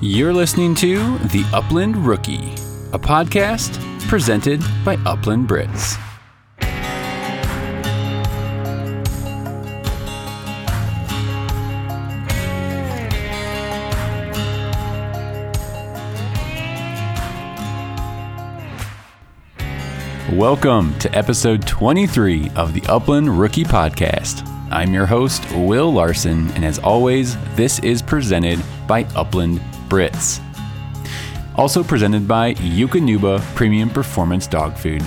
You're listening to The Upland Rookie, a podcast presented by Upland Brits. Welcome to episode 23 of the Upland Rookie Podcast. I'm your host, Will Larson, and as always, this is presented by Upland Brits. Also presented by Eukanuba Premium Performance Dog Food.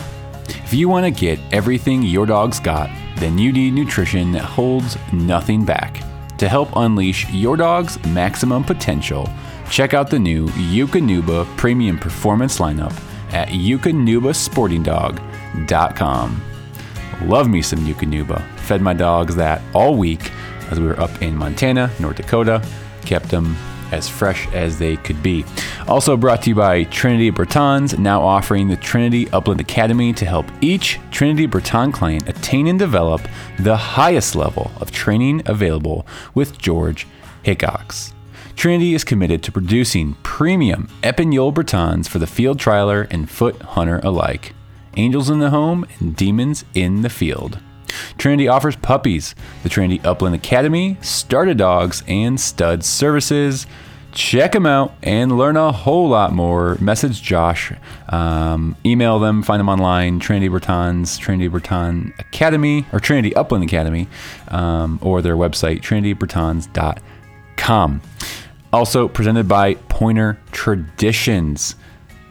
If you want to get everything your dog's got, then you need nutrition that holds nothing back. To help unleash your dog's maximum potential, check out the new Eukanuba Premium Performance lineup at eukanubasportingdog.com. Love me some Eukanuba. Fed my dogs that all week as we were up in Montana, North Dakota. Kept them as fresh as they could be. Also brought to you by Trinity Bretons, now offering the Trinity Upland Academy to help each Trinity Breton client attain and develop the highest level of training available with George Hickox. Trinity is committed to producing premium Epagneul Bretons for the field trialer and foot hunter alike. Angels in the home and demons in the field. Trinity offers puppies, the Trinity Upland Academy, starter dogs, and stud services. Check them out and learn a whole lot more. Message Josh, um, email them, find them online. Trinity Bretons, Trinity Breton Academy, or Trinity Upland Academy, um, or their website, trinitybretons.com. Also presented by Pointer Traditions.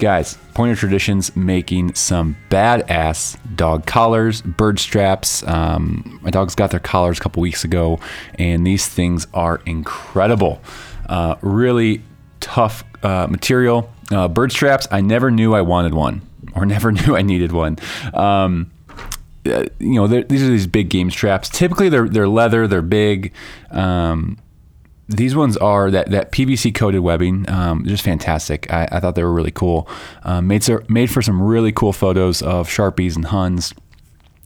Guys, Pointer Traditions making some badass dog collars, bird straps. Um, my dogs got their collars a couple weeks ago, and these things are incredible. Uh, really tough uh, material. Uh, bird straps, I never knew I wanted one or never knew I needed one. Um, uh, you know, these are these big game straps. Typically, they're they're leather, they're big. Um, these ones are that, that PVC coated webbing, um, just fantastic. I, I, thought they were really cool. Um, made made for some really cool photos of sharpies and huns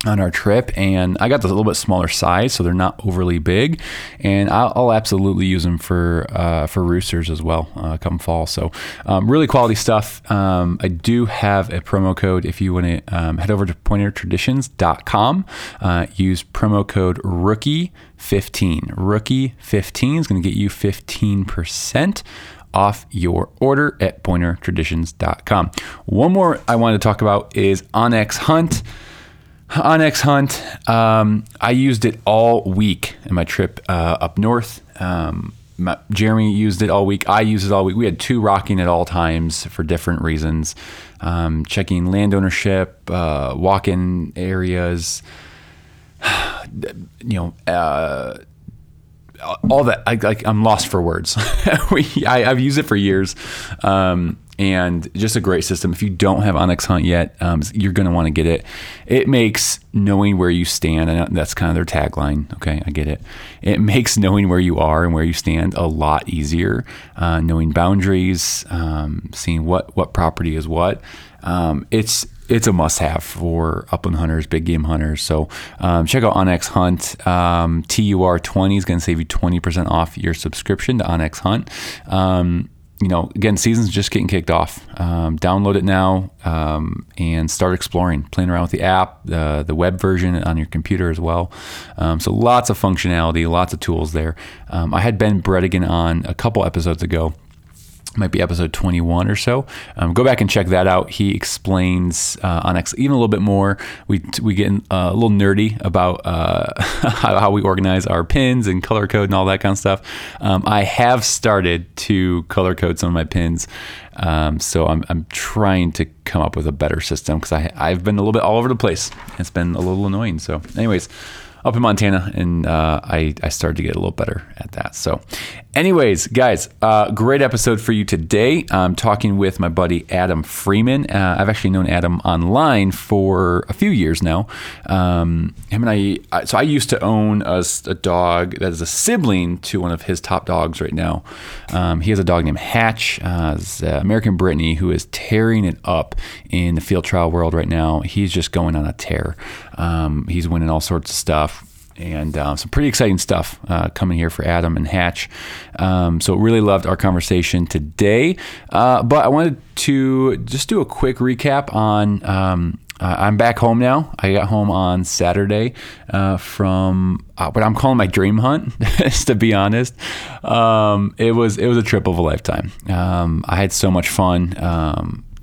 on our trip and I got the little bit smaller size so they're not overly big and I'll, I'll absolutely use them for uh, for roosters as well uh, come fall. So um, really quality stuff. Um, I do have a promo code if you want to um, head over to pointertraditions.com uh, use promo code rookie 15 rookie 15 is going to get you 15% off your order at pointertraditions.com one more I wanted to talk about is onX Hunt onX Hunt, um, I used it all week in my trip uh, up north. Um, my, Jeremy used it all week. I used it all week. We had two rocking at all times for different reasons. Um, checking land ownership, uh, walk-in areas, you know, uh, all that. I, like I'm lost for words. we, I, have used it for years. Um, and just a great system. If you don't have onX Hunt yet, um, you're going to want to get it. It makes knowing where you stand, and that's kind of their tagline. Okay, I get it. It makes knowing where you are and where you stand a lot easier. Uh, knowing boundaries, um, seeing what what property is what. Um, it's it's a must-have for upland hunters, big game hunters. So um, check out onX Hunt. Um, TUR20 is going to save you 20% off your subscription to onX Hunt. Um, you know, again, season's just getting kicked off. Um, download it now um, and start exploring, playing around with the app, uh, the web version on your computer as well. Um, so lots of functionality, lots of tools there. Um, I had Ben Bredigan on a couple episodes ago might be episode 21 or so. Um, go back and check that out. He explains uh, onX even a little bit more. We we get uh, a little nerdy about uh, how, how, we organize our pins and color code and all that kind of stuff. Um, I have started to color code some of my pins, um, so I'm, I'm trying to come up with a better system because I've been a little bit all over the place. It's been a little annoying. So, anyways up in Montana, and uh, I, I started to get a little better at that. So, anyways, guys, uh, great episode for you today. I'm talking with my buddy Adam Freeman. Uh, I've actually known Adam online for a few years now. Um, him and I, so I used to own a, a, dog that is a sibling to one of his top dogs right now. Um, he has a dog named Hatch, uh, American Brittany, who is tearing it up in the field trial world right now. He's just going on a tear. Um, he's winning all sorts of stuff and uh, some pretty exciting stuff uh, coming here for Adam and Hatch. Um, so really loved our conversation today. Uh, but I wanted to just do a quick recap on. Um, uh, I'm back home now. I got home on Saturday uh, from uh, what I'm calling my dream hunt. to be honest, um, it was it was a trip of a lifetime. Um, I had so much fun.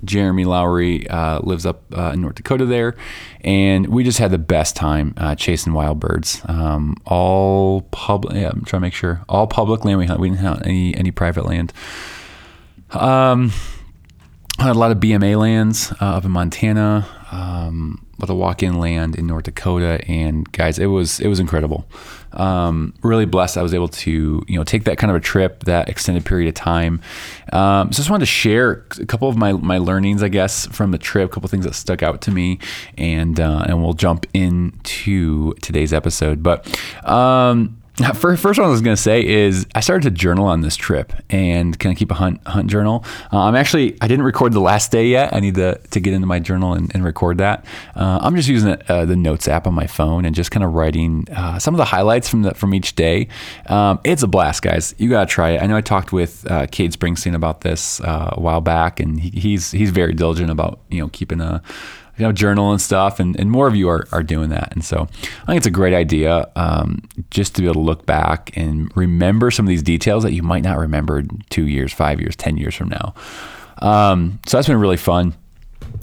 Jeremy Lowry uh, lives up uh, in North Dakota there, and we just had the best time uh, chasing wild birds. Um, all public. Yeah, I'm trying to make sure all public land we hunt. We didn't hunt any any private land. Um, had a lot of BMA lands uh, up in Montana, um, lot walk-in land in North Dakota, and guys, it was it was incredible. Um, really blessed I was able to you know take that kind of a trip, that extended period of time. Um, so just wanted to share a couple of my my learnings, I guess, from the trip, a couple things that stuck out to me, and uh, and we'll jump into today's episode. But um, First, first one I was going to say is I started to journal on this trip and kind of keep a hunt hunt journal. Uh, I'm actually I didn't record the last day yet. I need to, to get into my journal and, and record that. Uh, I'm just using uh, the Notes app on my phone and just kind of writing uh, some of the highlights from the from each day. Um, it's a blast, guys. You got to try it. I know I talked with uh, Cade Springsteen about this uh, a while back, and he, he's he's very diligent about you know keeping a you know, journal and stuff, and, and more of you are, are doing that. And so I think it's a great idea um, just to be able to look back and remember some of these details that you might not remember two years, five years, 10 years from now. Um, so that's been really fun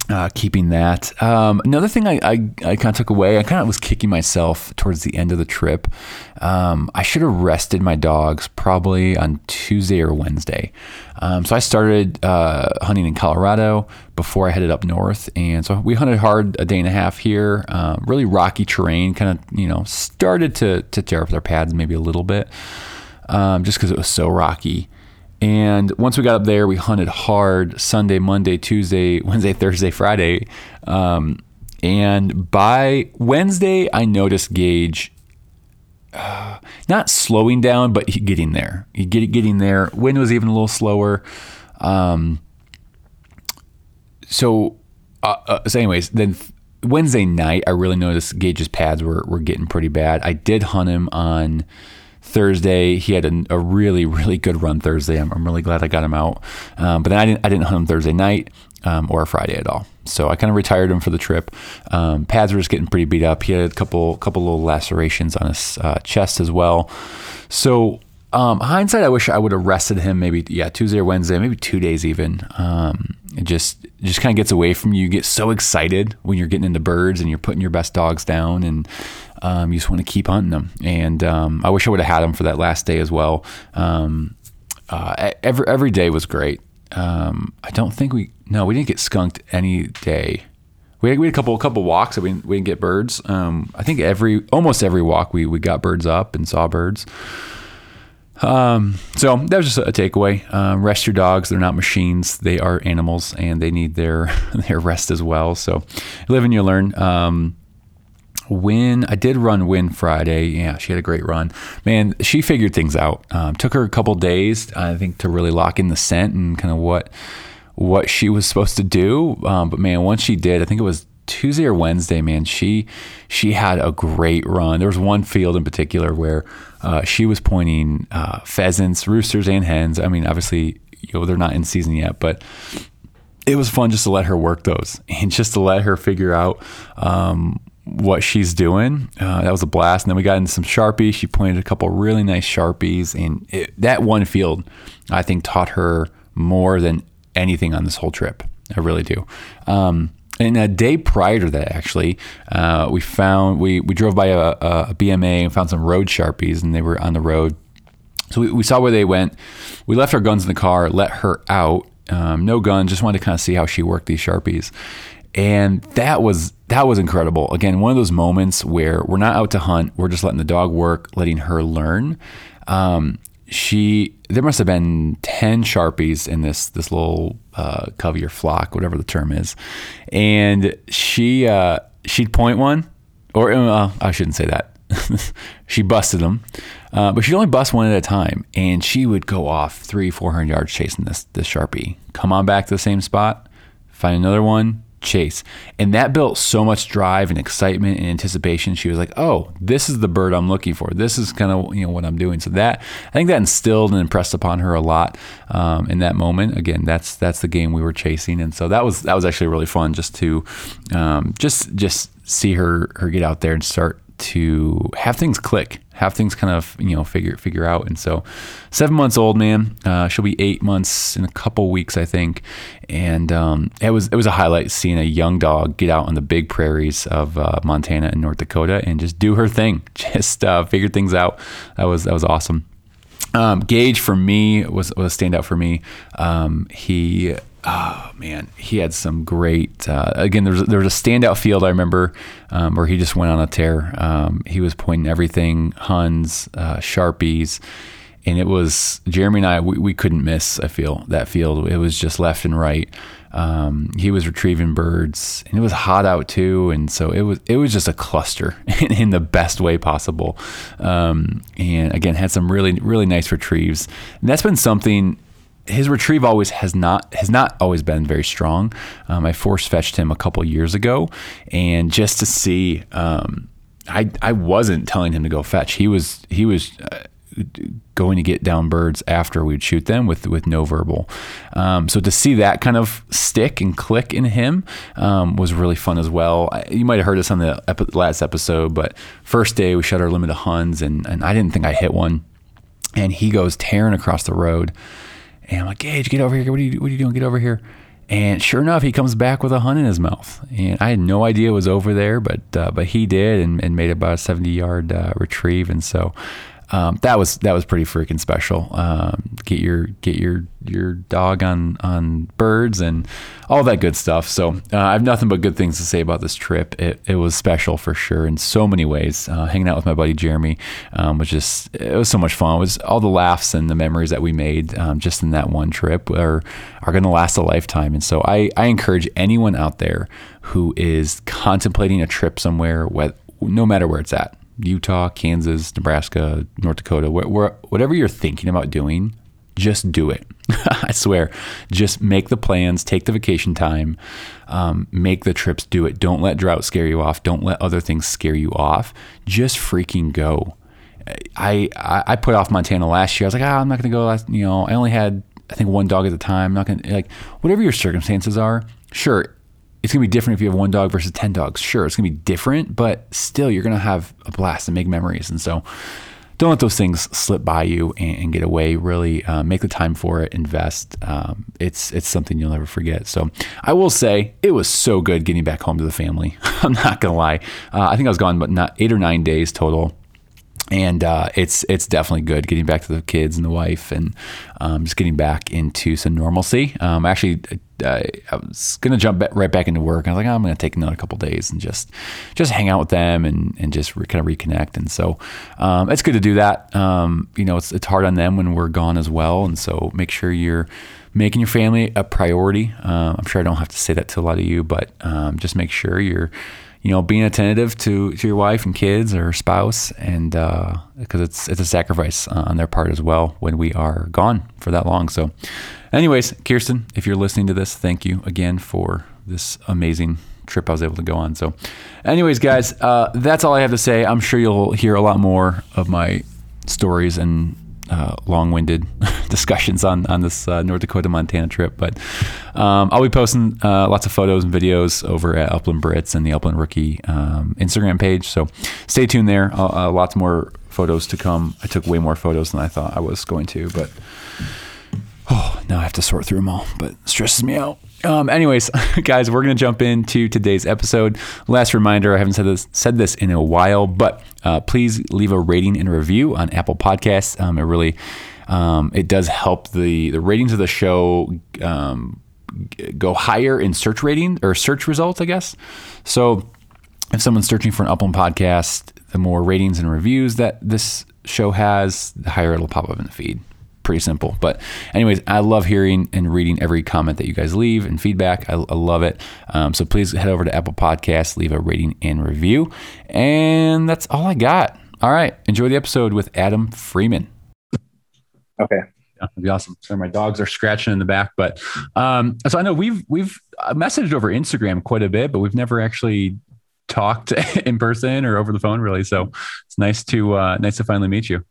uh, keeping that. Um, another thing I, I, I kind of took away, I kind of was kicking myself towards the end of the trip. Um, I should have rested my dogs probably on Tuesday or Wednesday. Um, so I started uh, hunting in Colorado before I headed up north, and so we hunted hard a day and a half here. Um, really rocky terrain, kind of you know started to to tear up their pads maybe a little bit, um, just because it was so rocky. And once we got up there, we hunted hard Sunday, Monday, Tuesday, Wednesday, Thursday, Friday. Um, and by Wednesday, I noticed Gage uh, not slowing down, but getting there. He get, getting there. Win was even a little slower. Um, so, uh, uh, so, anyways, then Wednesday night, I really noticed Gage's pads were, were getting pretty bad. I did hunt him on Thursday. He had a, a, really, really good run Thursday. I'm, I'm really glad I got him out. Um, but then I didn't, I didn't hunt him Thursday night um, or Friday at all. So I kind of retired him for the trip. Um, pads were just getting pretty beat up. He had a couple, couple little lacerations on his uh, chest as well. So um, hindsight, I wish I would have rested him maybe yeah Tuesday or Wednesday, maybe two days even. Um, it just just kind of gets away from you. You get so excited when you're getting into birds and you're putting your best dogs down, and um, you just want to keep hunting them. And um, I wish I would have had them for that last day as well. Um, uh, every every day was great. Um, I don't think we no we didn't get skunked any day. We had, we had a couple a couple walks that we, we didn't get birds. Um, I think every almost every walk we we got birds up and saw birds. Um, so that was just a takeaway. Um, rest your dogs; they're not machines; they are animals, and they need their their rest as well. So, live and you learn. Um, Win, I did run Win Friday. Yeah, she had a great run. Man, she figured things out. Um, took her a couple days, I think, to really lock in the scent and kind of what what she was supposed to do. Um, but man, once she did, I think it was Tuesday or Wednesday. Man, she she had a great run. There was one field in particular where uh, she was pointing uh, pheasants, roosters, and hens. I mean, obviously, you know, they're not in season yet, but it was fun just to let her work those and just to let her figure out um, what she's doing. Uh, that was a blast. And then we got into some Sharpies. She pointed a couple really nice Sharpies. And it, that one field, I think, taught her more than anything on this whole trip. I really do. Um, and a day prior to that, actually, uh, we found we we drove by a, a, BMA and found some road sharpies, and they were on the road. So we, we saw where they went. We left our guns in the car, let her out. Um, no gun, just wanted to kind of see how she worked these sharpies, and that was that was incredible. Again, one of those moments where we're not out to hunt, we're just letting the dog work, letting her learn. Um, she there must have been 10 sharpies in this this little uh, covey or flock whatever the term is and she uh, she'd point one or uh, i shouldn't say that she busted them uh, but she'd only bust one at a time and she would go off three 400 yards chasing this this sharpie come on back to the same spot find another one chase. And that built so much drive and excitement and anticipation. She was like, "Oh, this is the bird I'm looking for. This is kind of you know what I'm doing." So that I think that instilled and impressed upon her a lot um, in that moment. Again, that's that's the game we were chasing, and so that was that was actually really fun just to um, just just see her her get out there and start to have things click, have things kind of you know figure figure out. And so, seven months old, man. Uh, she'll be eight months in a couple weeks, I think. And um, it was it was a highlight seeing a young dog get out on the big prairies of uh, Montana and North Dakota and just do her thing, just uh, figure things out. That was that was awesome. Um, Gage for me was was a standout for me. Um, he oh man, he had some great. Uh, again, there was a standout field I remember um, where he just went on a tear. Um, he was pointing everything, Huns, uh, sharpies, and it was Jeremy and I. We, we couldn't miss. I feel that field. It was just left and right. Um, he was retrieving birds, and it was hot out too, and so it was it was just a cluster in, in the best way possible. Um, and again, had some really really nice retrieves, and that's been something his retrieve always has not has not always been very strong. Um, I force fetched him a couple years ago, and just to see, um, I I wasn't telling him to go fetch. He was he was. Uh, going to get down birds after we'd shoot them with with no verbal. Um, so to see that kind of stick and click in him um, was really fun as well. You might have heard this on the last episode, but first day we shot our limit of Huns, and and I didn't think I hit one, and he goes tearing across the road. And I'm like, Gage, get over here. What are you, what are you doing? Get over here. And sure enough, he comes back with a Hun in his mouth. And I had no idea it was over there, but uh, but he did and, and made about a 70 yard uh, retrieve. And so um, that was that was pretty freaking special. Um, get your get your your dog on on birds and all that good stuff. So uh, I have nothing but good things to say about this trip. It, it was special for sure in so many ways. Uh, hanging out with my buddy Jeremy um, was just it was so much fun. It was all the laughs and the memories that we made um, just in that one trip are are going to last a lifetime. And so I I encourage anyone out there who is contemplating a trip somewhere, no matter where it's at Utah, Kansas, Nebraska, North Dakota, where, where, whatever you're thinking about doing, just do it. I swear. Just make the plans, take the vacation time, um, make the trips, do it. Don't let drought scare you off. Don't let other things scare you off. Just freaking go. I, I, put off Montana last year. I was like, ah, I'm not going to go. Last, you know, I only had, I think, one dog at the time. I'm not to, like, whatever your circumstances are, sure, it's going to be different if you have one dog versus 10 dogs. Sure, it's going to be different, but still, you're going to have a blast and make memories. And so, don't let those things slip by you and, and get away. Really uh, make the time for it, invest. Um, it's it's something you'll never forget. So I will say it was so good getting back home to the family. I'm not gonna lie. Uh, I think I was gone, but not eight or nine days total and uh, it's it's definitely good getting back to the kids and the wife and um, just getting back into some normalcy. Um, actually, uh, I was gonna jump right back into work. I was like, oh, I'm gonna take another couple days and just just hang out with them and and just re- kind of reconnect. And so um, it's good to do that. Um, you know, it's it's hard on them when we're gone as well. And so make sure you're making your family a priority. Uh, I'm sure I don't have to say that to a lot of you, but um, just make sure you're you know, being attentive to, to your wife and kids or spouse, and because uh, it's it's a sacrifice on their part as well when we are gone for that long. So, anyways, Kirsten, if you're listening to this, thank you again for this amazing trip I was able to go on. So, anyways, guys, uh, that's all I have to say. I'm sure you'll hear a lot more of my stories and uh, long-winded discussions on on this uh, North Dakota Montana trip. But um, I'll be posting uh, lots of photos and videos over at Upland Brits and the Upland Rookie um, Instagram page. So stay tuned there. Uh, uh, lots more photos to come. I took way more photos than I thought I was going to, but oh, now I have to sort through them all. But stresses me out. Um, anyways, guys, we're gonna jump into today's episode. Last reminder: I haven't said this said this in a while, but uh, please leave a rating and review on Apple Podcasts. Um, it really um, it does help the the ratings of the show um, go higher in search rating or search results, I guess. So if someone's searching for an Upland podcast, the more ratings and reviews that this show has, the higher it'll pop up in the feed pretty simple. But, anyways, I love hearing and reading every comment that you guys leave and feedback. I, I love it. Um, so please head over to Apple Podcasts, leave a rating and review. And that's all I got. All right. Enjoy the episode with Adam Freeman. Okay. Yeah, that'd be awesome. So my dogs are scratching in the back, but um, so I know we've we've uh, messaged over Instagram quite a bit, but we've never actually talked in person or over the phone really. So it's nice to uh, nice to finally meet you.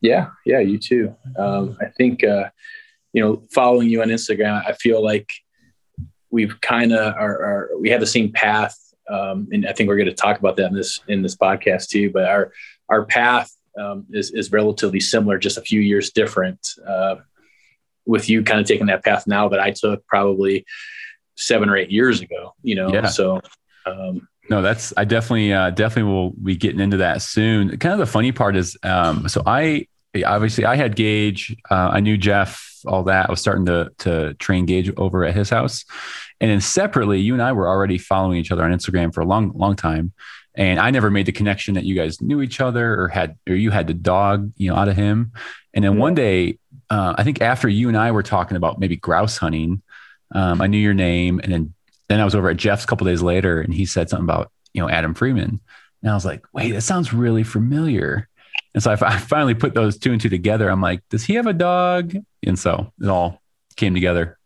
Yeah, yeah, you too. Um, I think uh, you know, following you on Instagram, I feel like we've kind of are, are, we have the same path, um, and I think we're going to talk about that in this in this podcast too. But our our path um, is is relatively similar, just a few years different. Uh, with you kind of taking that path now that I took probably seven or eight years ago, you know. Yeah. So um, no, that's I definitely uh, definitely will be getting into that soon. Kind of the funny part is, um, so I obviously I had Gage, uh, I knew Jeff, all that. I was starting to to train Gage over at his house, and then separately, you and I were already following each other on Instagram for a long long time, and I never made the connection that you guys knew each other or had or you had the dog you know out of him, and then yeah. one day, uh, I think after you and I were talking about maybe grouse hunting, um, I knew your name, and then then I was over at Jeff's a couple days later and he said something about, you know, Adam Freeman. And I was like, wait, that sounds really familiar. And so I, I finally put those two and two together. I'm like, does he have a dog? And so it all came together.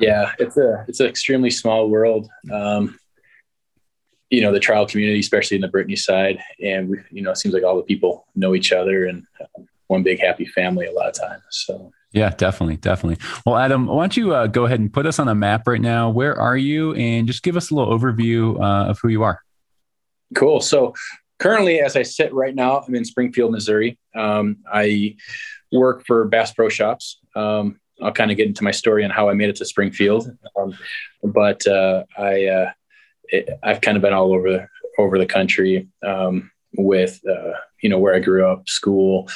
Yeah, it's a it's an extremely small world. Um, you know, the trial community, especially in the Brittany side, and we, you know, it seems like all the people know each other and um, one big happy family a lot of times. So yeah, definitely, definitely. Well, Adam, why don't you uh, go ahead and put us on a map right now? Where are you, and just give us a little overview uh, of who you are. Cool. So currently, as I sit right now, I'm in Springfield, Missouri. Um, I work for Bass Pro Shops. Um, I'll kind of get into my story and how I made it to Springfield, um, but uh, I uh, it, I've kind of been all over over the country um, with uh, you know where I grew up, school,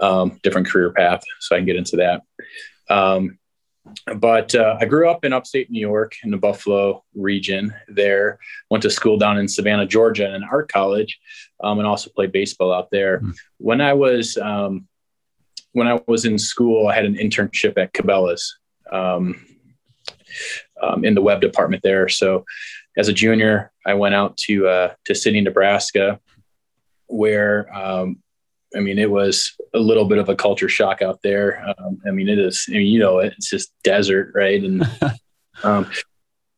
um, different career path. So I can get into that. Um, but uh, I grew up in upstate New York in the Buffalo region. There, went to school down in Savannah, Georgia, in an art college, um, and also played baseball out there. Mm. When I was um, when I was in school, I had an internship at Cabela's um, um, in the web department there. So, as a junior, I went out to uh, to Sidney, Nebraska, where um, I mean, it was a little bit of a culture shock out there. Um, I mean, it is, I mean, you know, it's just desert, right? And um,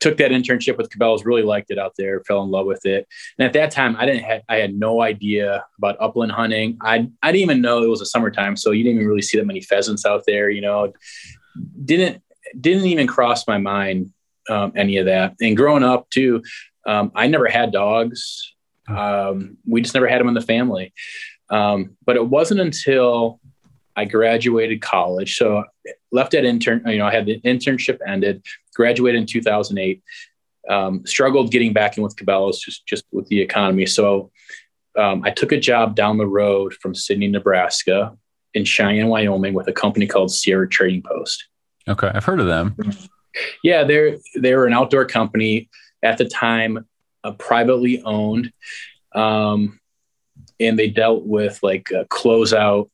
took that internship with Cabela's, really liked it out there, fell in love with it. And at that time, I didn't have, I had no idea about upland hunting. I, I didn't even know it was a summertime, so you didn't even really see that many pheasants out there. You know, didn't didn't even cross my mind um, any of that. And growing up too, um, I never had dogs. Um, we just never had them in the family. Um, but it wasn't until I graduated college. So left that intern, you know, I had the internship ended, graduated in 2008, um, struggled getting back in with Cabela's just, just with the economy. So um, I took a job down the road from Sidney, Nebraska in Cheyenne, Wyoming with a company called Sierra Trading Post. Okay. I've heard of them. Yeah. They're, they were an outdoor company at the time, uh, privately owned. Um, and they dealt with like uh, closeout,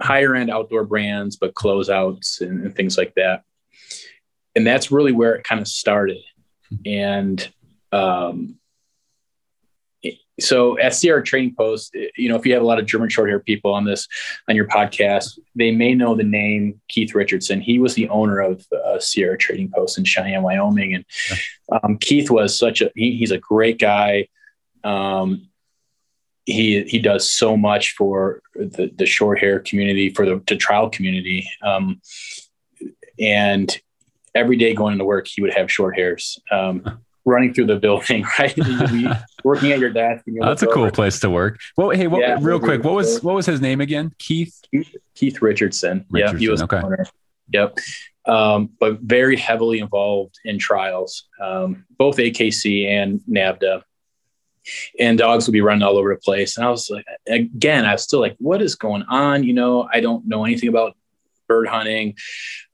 higher end outdoor brands, but closeouts and, and things like that. And that's really where it kind of started. And um, so at Sierra Trading Post, you know, if you have a lot of German short hair people on this on your podcast, they may know the name Keith Richardson. He was the owner of uh, Sierra Trading Post in Cheyenne, Wyoming, and um, Keith was such a he, he's a great guy. Um, he he does so much for the, the short hair community, for the, the trial community. Um, and every day going to work, he would have short hairs um, running through the building, right? working at your desk. That's a cool over. place to work. Well, hey, what, yeah, real quick, what was what was his name again? Keith. Keith, Richardson. Richardson. Yeah, he was okay. Yep. Um, but very heavily involved in trials, um, both AKC and NAVHDA and dogs would be running all over the place. And I was like, again, I was still like, what is going on? You know, I don't know anything about bird hunting.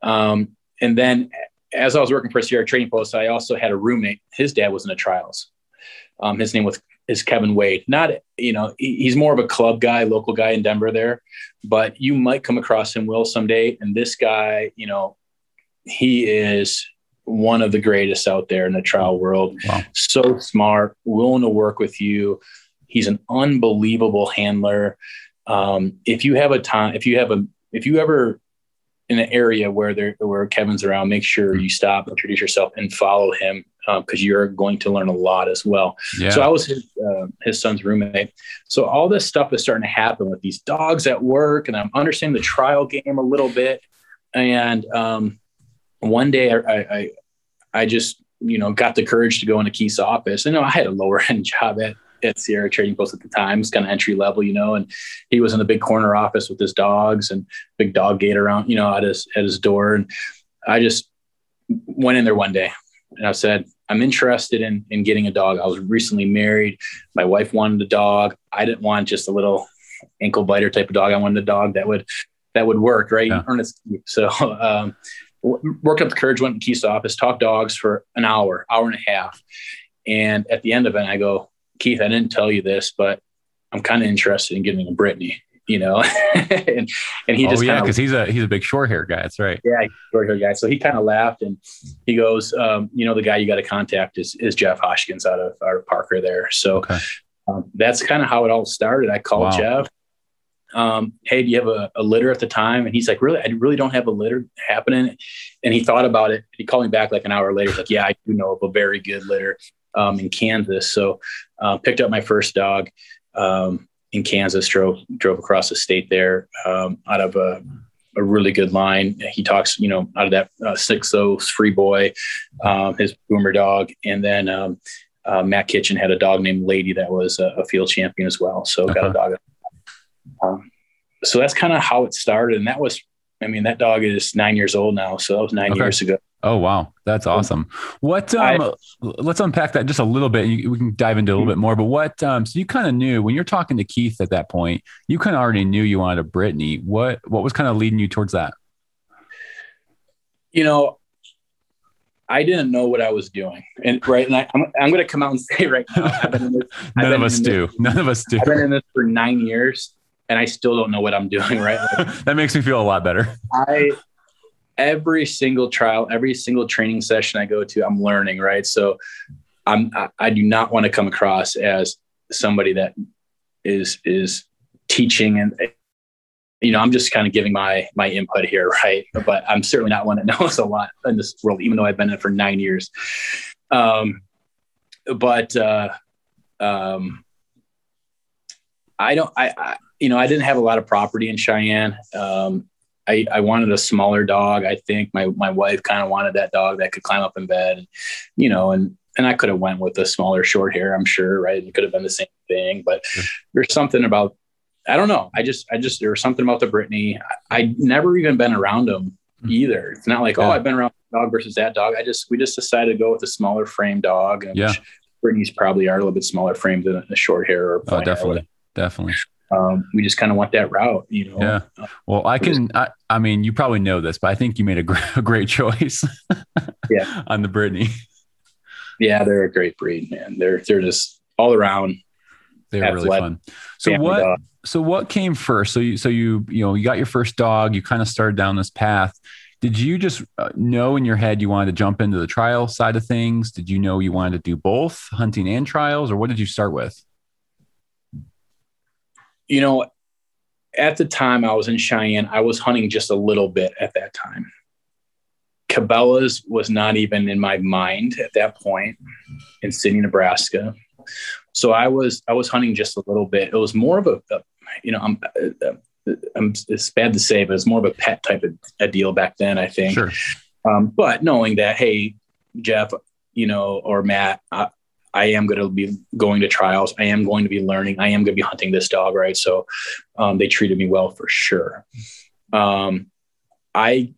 Um, and then as I was working for Sierra Trading Post, I also had a roommate. His dad was in the trials. Um, his name was is Kevin Wade. Not, you know, he's more of a club guy, local guy in Denver there, but you might come across him, Will, someday. And this guy, you know, he is one of the greatest out there in the trial world. Wow. So smart, willing to work with you. He's an unbelievable handler. Um, if you have a time, if you have a, if you ever in an area where there where Kevin's around, make sure you stop, introduce yourself, and follow him because um, you're going to learn a lot as well. Yeah. So I was his uh, his son's roommate. So all this stuff is starting to happen with these dogs at work, and I'm understanding the trial game a little bit. And um, one day, I, I I just you know got the courage to go into Keith's office. And you know, I had a lower end job at at Sierra Trading Post at the time, it's kind of entry level, you know, and he was in the big corner office with his dogs and big dog gate around, you know, at his at his door. And I just went in there one day and I said, I'm interested in in getting a dog. I was recently married. My wife wanted a dog. I didn't want just a little ankle biter type of dog. I wanted a dog that would that would work, right? Yeah. So um, worked up the courage, went to Keith's office, talked dogs for an hour, hour and a half. And at the end of it, I go, Keith, I didn't tell you this, but I'm kind of interested in getting a Brittany you know, and, and he oh, just yeah, because he's a he's a big short hair guy. That's right. Yeah, short hair guy. So he kind of laughed and he goes, um, you know, the guy you got to contact is is Jeff Hoskins out of our Parker there. So okay. um, that's kind of how it all started. I called wow. Jeff. Um, hey, do you have a, a, litter at the time? And he's like, really, I really don't have a litter happening. And he thought about it. He called me back like an hour later. He's like, yeah, I do know of a very good litter um, in Kansas. So uh, picked up my first dog. Um, in Kansas, drove drove across the state there um, out of a, a really good line. He talks, you know, out of that uh, six O's free boy, um, his boomer dog, and then um, uh, Matt Kitchen had a dog named Lady that was a, a field champion as well. So uh-huh. got a uh-huh. dog. Um, so that's kind of how it started, and that was, I mean, that dog is nine years old now, so that was nine okay. years ago. Oh wow, that's awesome. What um, I, let's unpack that just a little bit. we can dive into a little bit more. But what um, so you kind of knew when you're talking to Keith at that point, you kind of already knew you wanted a Brittany. What what was kind of leading you towards that? You know, I didn't know what I was doing, and right, and I, am I'm, I'm going to come out and say right now, none of us do. This, none of us do. I've been in this for nine years, and I still don't know what I'm doing. Right, like, that makes me feel a lot better. I every single trial, every single training session I go to, I'm learning, right? So I'm I, I do not want to come across as somebody that is is teaching and you know, I'm just kind of giving my my input here, right? But I'm certainly not one that knows a lot in this world, even though I've been in it for nine years. Um, but uh, um, I don't, I, I, you know, I didn't have a lot of property in Cheyenne. Um, I, I wanted a smaller dog. I think my my wife kind of wanted that dog that could climb up in bed, and, you know, and and I could have went with a smaller short hair. I'm sure, right? It could have been the same thing, but there's something about I don't know. I just I just there was something about the Brittany. I, I never even been around them mm-hmm. either. It's not like oh, yeah. oh I've been around dog versus that dog. I just we just decided to go with a smaller frame dog. And yeah. Brittany's probably are a little bit smaller frame than a short hair or oh, definitely, definitely um, we just kind of went that route, you know. Yeah. Well, I can. I, I mean, you probably know this, but I think you made a, great, a great choice. yeah. On the Brittany. Yeah, they're a great breed, man. They're they're just all around. They're really fun. So what? Dog. So what came first? So you so you you know you got your first dog. You kind of started down this path. Did you just uh, know in your head you wanted to jump into the trial side of things? Did you know you wanted to do both hunting and trials, or what did you start with? You know, at the time I was in Cheyenne, I was hunting just a little bit at that time. Cabela's was not even in my mind at that point in Sidney, Nebraska. So I was I was hunting just a little bit. It was more of a, a you know I'm uh, I'm it's bad to say, but it's more of a pet type of a deal back then. I think. Sure. Um, but knowing that, hey, Jeff, you know, or Matt, I, I am going to be going to trials. I am going to be learning. I am going to be hunting this dog, right? So um, they treated me well for sure. Um, I,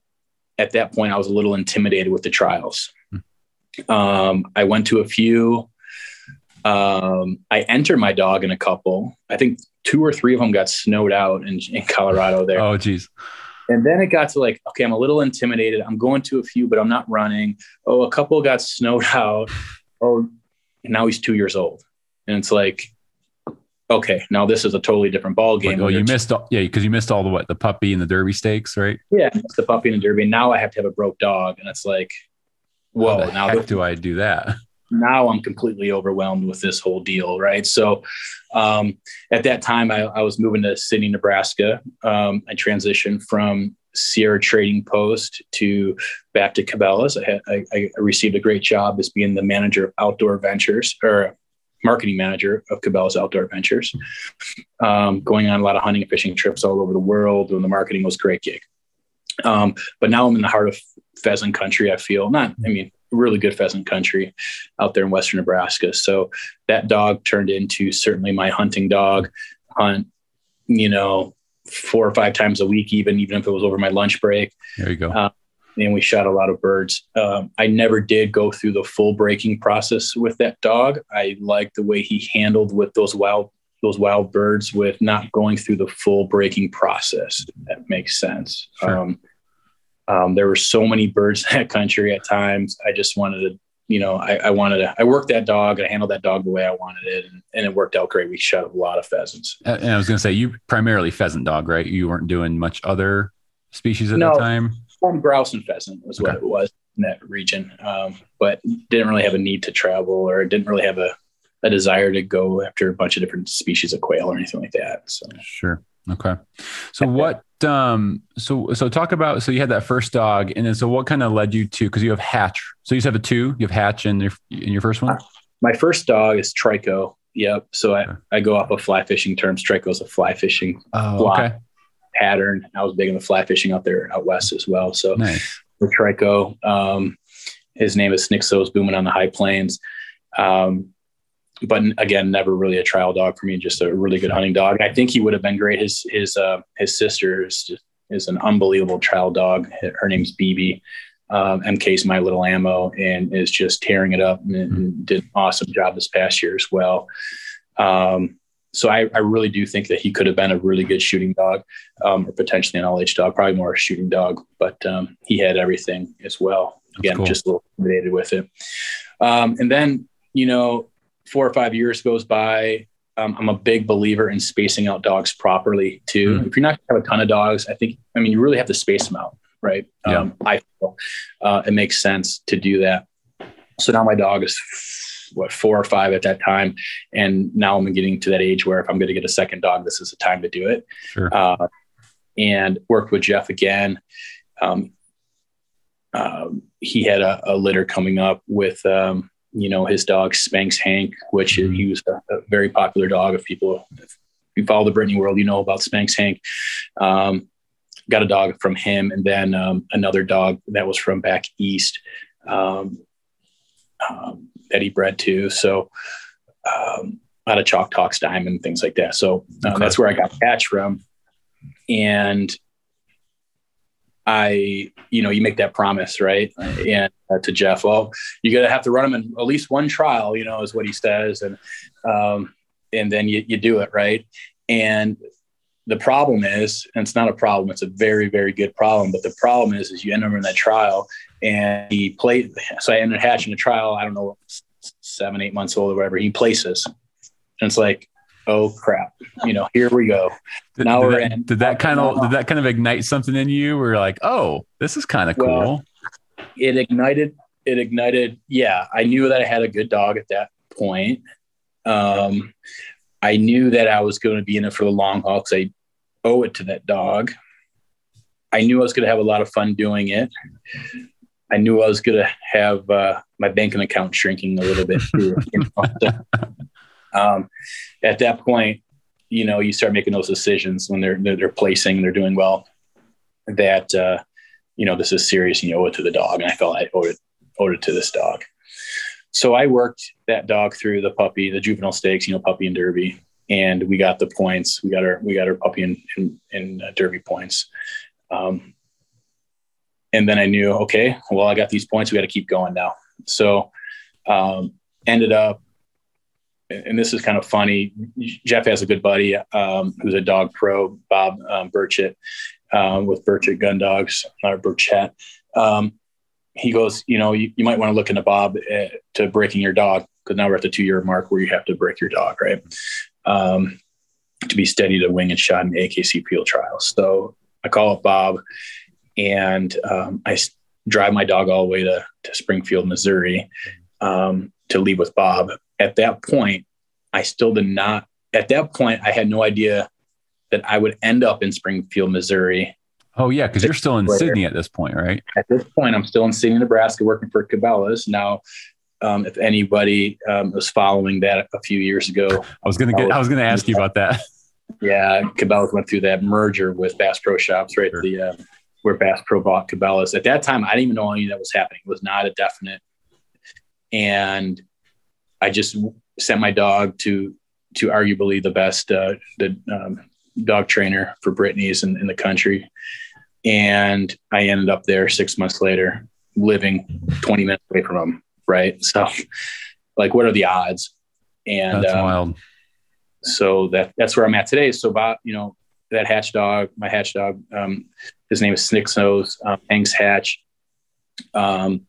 at that point, I was a little intimidated with the trials. Um, I went to a few. Um, I entered my dog in a couple. I think two or three of them got snowed out in, in Colorado there. Oh, geez. And then it got to like, okay, I'm a little intimidated. I'm going to a few, but I'm not running. Oh, a couple got snowed out. Oh, and now he's two years old, and it's like, okay, now this is a totally different ball game. Like, oh, you missed, all, yeah, because you missed all the what the puppy and the Derby stakes, right? Yeah, the puppy and the Derby. Now I have to have a broke dog, and it's like, whoa, now heck do I do that? Now I'm completely overwhelmed with this whole deal, right? So, um, at that time, I, I, was moving to Sidney, Nebraska. Um, I transitioned from Sierra Trading Post to back to Cabela's. I, had, I, I, received a great job as being the manager of outdoor ventures or marketing manager of Cabela's Outdoor Ventures, um, going on a lot of hunting and fishing trips all over the world. And the marketing was a great gig. Um, but now I'm in the heart of pheasant country. I feel not, I mean, really good pheasant country out there in Western Nebraska. So that dog turned into certainly my hunting dog hunt, you know, four or five times a week, even, even if it was over my lunch break. There you go. Uh, and we shot a lot of birds. Um, I never did go through the full breaking process with that dog. I liked the way he handled with those wild those wild birds with not going through the full breaking process. that makes sense. Sure. Um, um, there were so many birds in that country at times. I just wanted to, you know, I, I, wanted to, I worked that dog and I handled that dog the way I wanted it. And, and it worked out great. We shot a lot of pheasants. And I was going to say, you primarily pheasant dog, right? You weren't doing much other species at no, that time? Grouse and pheasant was okay. what it was in that region. Um, but didn't really have a need to travel or didn't really have a, a desire to go after a bunch of different species of quail or anything like that. So sure. Okay. So what um so so talk about so you had that first dog and then so what kind of led you to because you have hatch. So you just have a two, you have hatch in your in your first one? My first dog is Trico. Yep. So I, I go off of fly fishing terms. Trico is a fly fishing oh, okay. pattern. I was big in the fly fishing out there out west as well. So nice. for Trico, um, his name is Snixos booming on the high plains. Um, but again, never really a trial dog for me. Just a really good hunting dog. I think he would have been great. His his uh, his sister is just, is an unbelievable trial dog. Her name's BB. Um, MK's my little ammo and is just tearing it up and, and did an awesome job this past year as well. Um, so I, I, really do think that he could have been a really good shooting dog um, or potentially an all-age dog, probably more a shooting dog, but um, he had everything as well. Again, cool. just a little intimidated with it. Um, and then, you know, four or five years goes by, um, I'm a big believer in spacing out dogs properly too. Mm-hmm. If you're not going to have a ton of dogs, I think, I mean, you really have to space them out, right? Yeah. Um, I feel uh, it makes sense to do that. So now my dog is what four or five at that time, and now I'm getting to that age where if I'm going to get a second dog, this is the time to do it. Sure. Uh, and worked with Jeff again. Um, um, he had a, a, litter coming up with um, you know, his dog Spanx Hank, which mm-hmm. he was a, a, very popular dog. If people, if you follow the Brittany world, you know about Spanx Hank. Um, got a dog from him, and then um, another dog that was from back east um, um that he bred too. So um, out of Chalk Talks Diamond, things like that. So um, okay. that's where I got Hatch from, and I, you know, you make that promise, right? And uh, to Jeff, well, you're gonna have to run him in at least one trial, you know, is what he says, and um, and then you you do it, right? And the problem is, and it's not a problem; it's a very very good problem. But the problem is, is you end up in that trial, and he played. So I ended up hatching a trial. I don't know, seven eight months old or whatever. He places, and it's like, oh crap. You know here we go. Did, now did we're that, in. did that kind of did that kind of ignite something in you where you're like oh this is kind of well, cool? it ignited it ignited yeah i knew that i had a good dog at that point. Um i knew that i was going to be in it for the long haul because i owe it to that dog. I knew i was going to have a lot of fun doing it. I knew i was going to have uh, my banking account shrinking a little bit too, um, at that point, you know, you start making those decisions when they're they're, they're placing, they're doing well. That uh, you know, this is serious, and you owe it to the dog. And I felt I owed it owed it to this dog. So I worked that dog through the puppy, the juvenile stakes, you know, puppy and derby, and we got the points. We got our we got our puppy and and, uh, derby points. Um, and then I knew, okay, well, I got these points. We got to keep going now. So um, ended up and this is kind of funny. Jeff has a good buddy um, who's a dog pro, Bob um, Burchett, um, with Burchett Gun Dogs, or Burchett. Um, he goes, you know, you, you might want to look into Bob uh, to breaking your dog because now we're at the two year mark where you have to break your dog, right? Um, to be steady to wing and shot in AKC field trials. So I call up Bob and um, I drive my dog all the way to, to Springfield, Missouri to leave with Bob at that point, I still did not, at that point, I had no idea that I would end up in Springfield, Missouri Oh yeah, because you're still in player. Sidney at this point, right? At this point, I'm still in Sidney, Nebraska, working for Cabela's. Now, um, if anybody um, was following that a few years ago, I was gonna get, I was gonna ask you about that. Yeah, Cabela's went through that merger with Bass Pro Shops, right? Sure. The uh, where Bass Pro bought Cabela's. At that time, I didn't even know any that was happening. It was not a definite, and I just sent my dog to to arguably the best uh, the um, dog trainer for Brittany's in, in the country, and I ended up there six months later, living 20 minutes away from him. Right, so like, what are the odds? And that's um, wild. So that that's where I'm at today. So about you know, that hatch dog, my hatch dog, um, his name is Snick's Nose, um, Hanks Hatch. Um,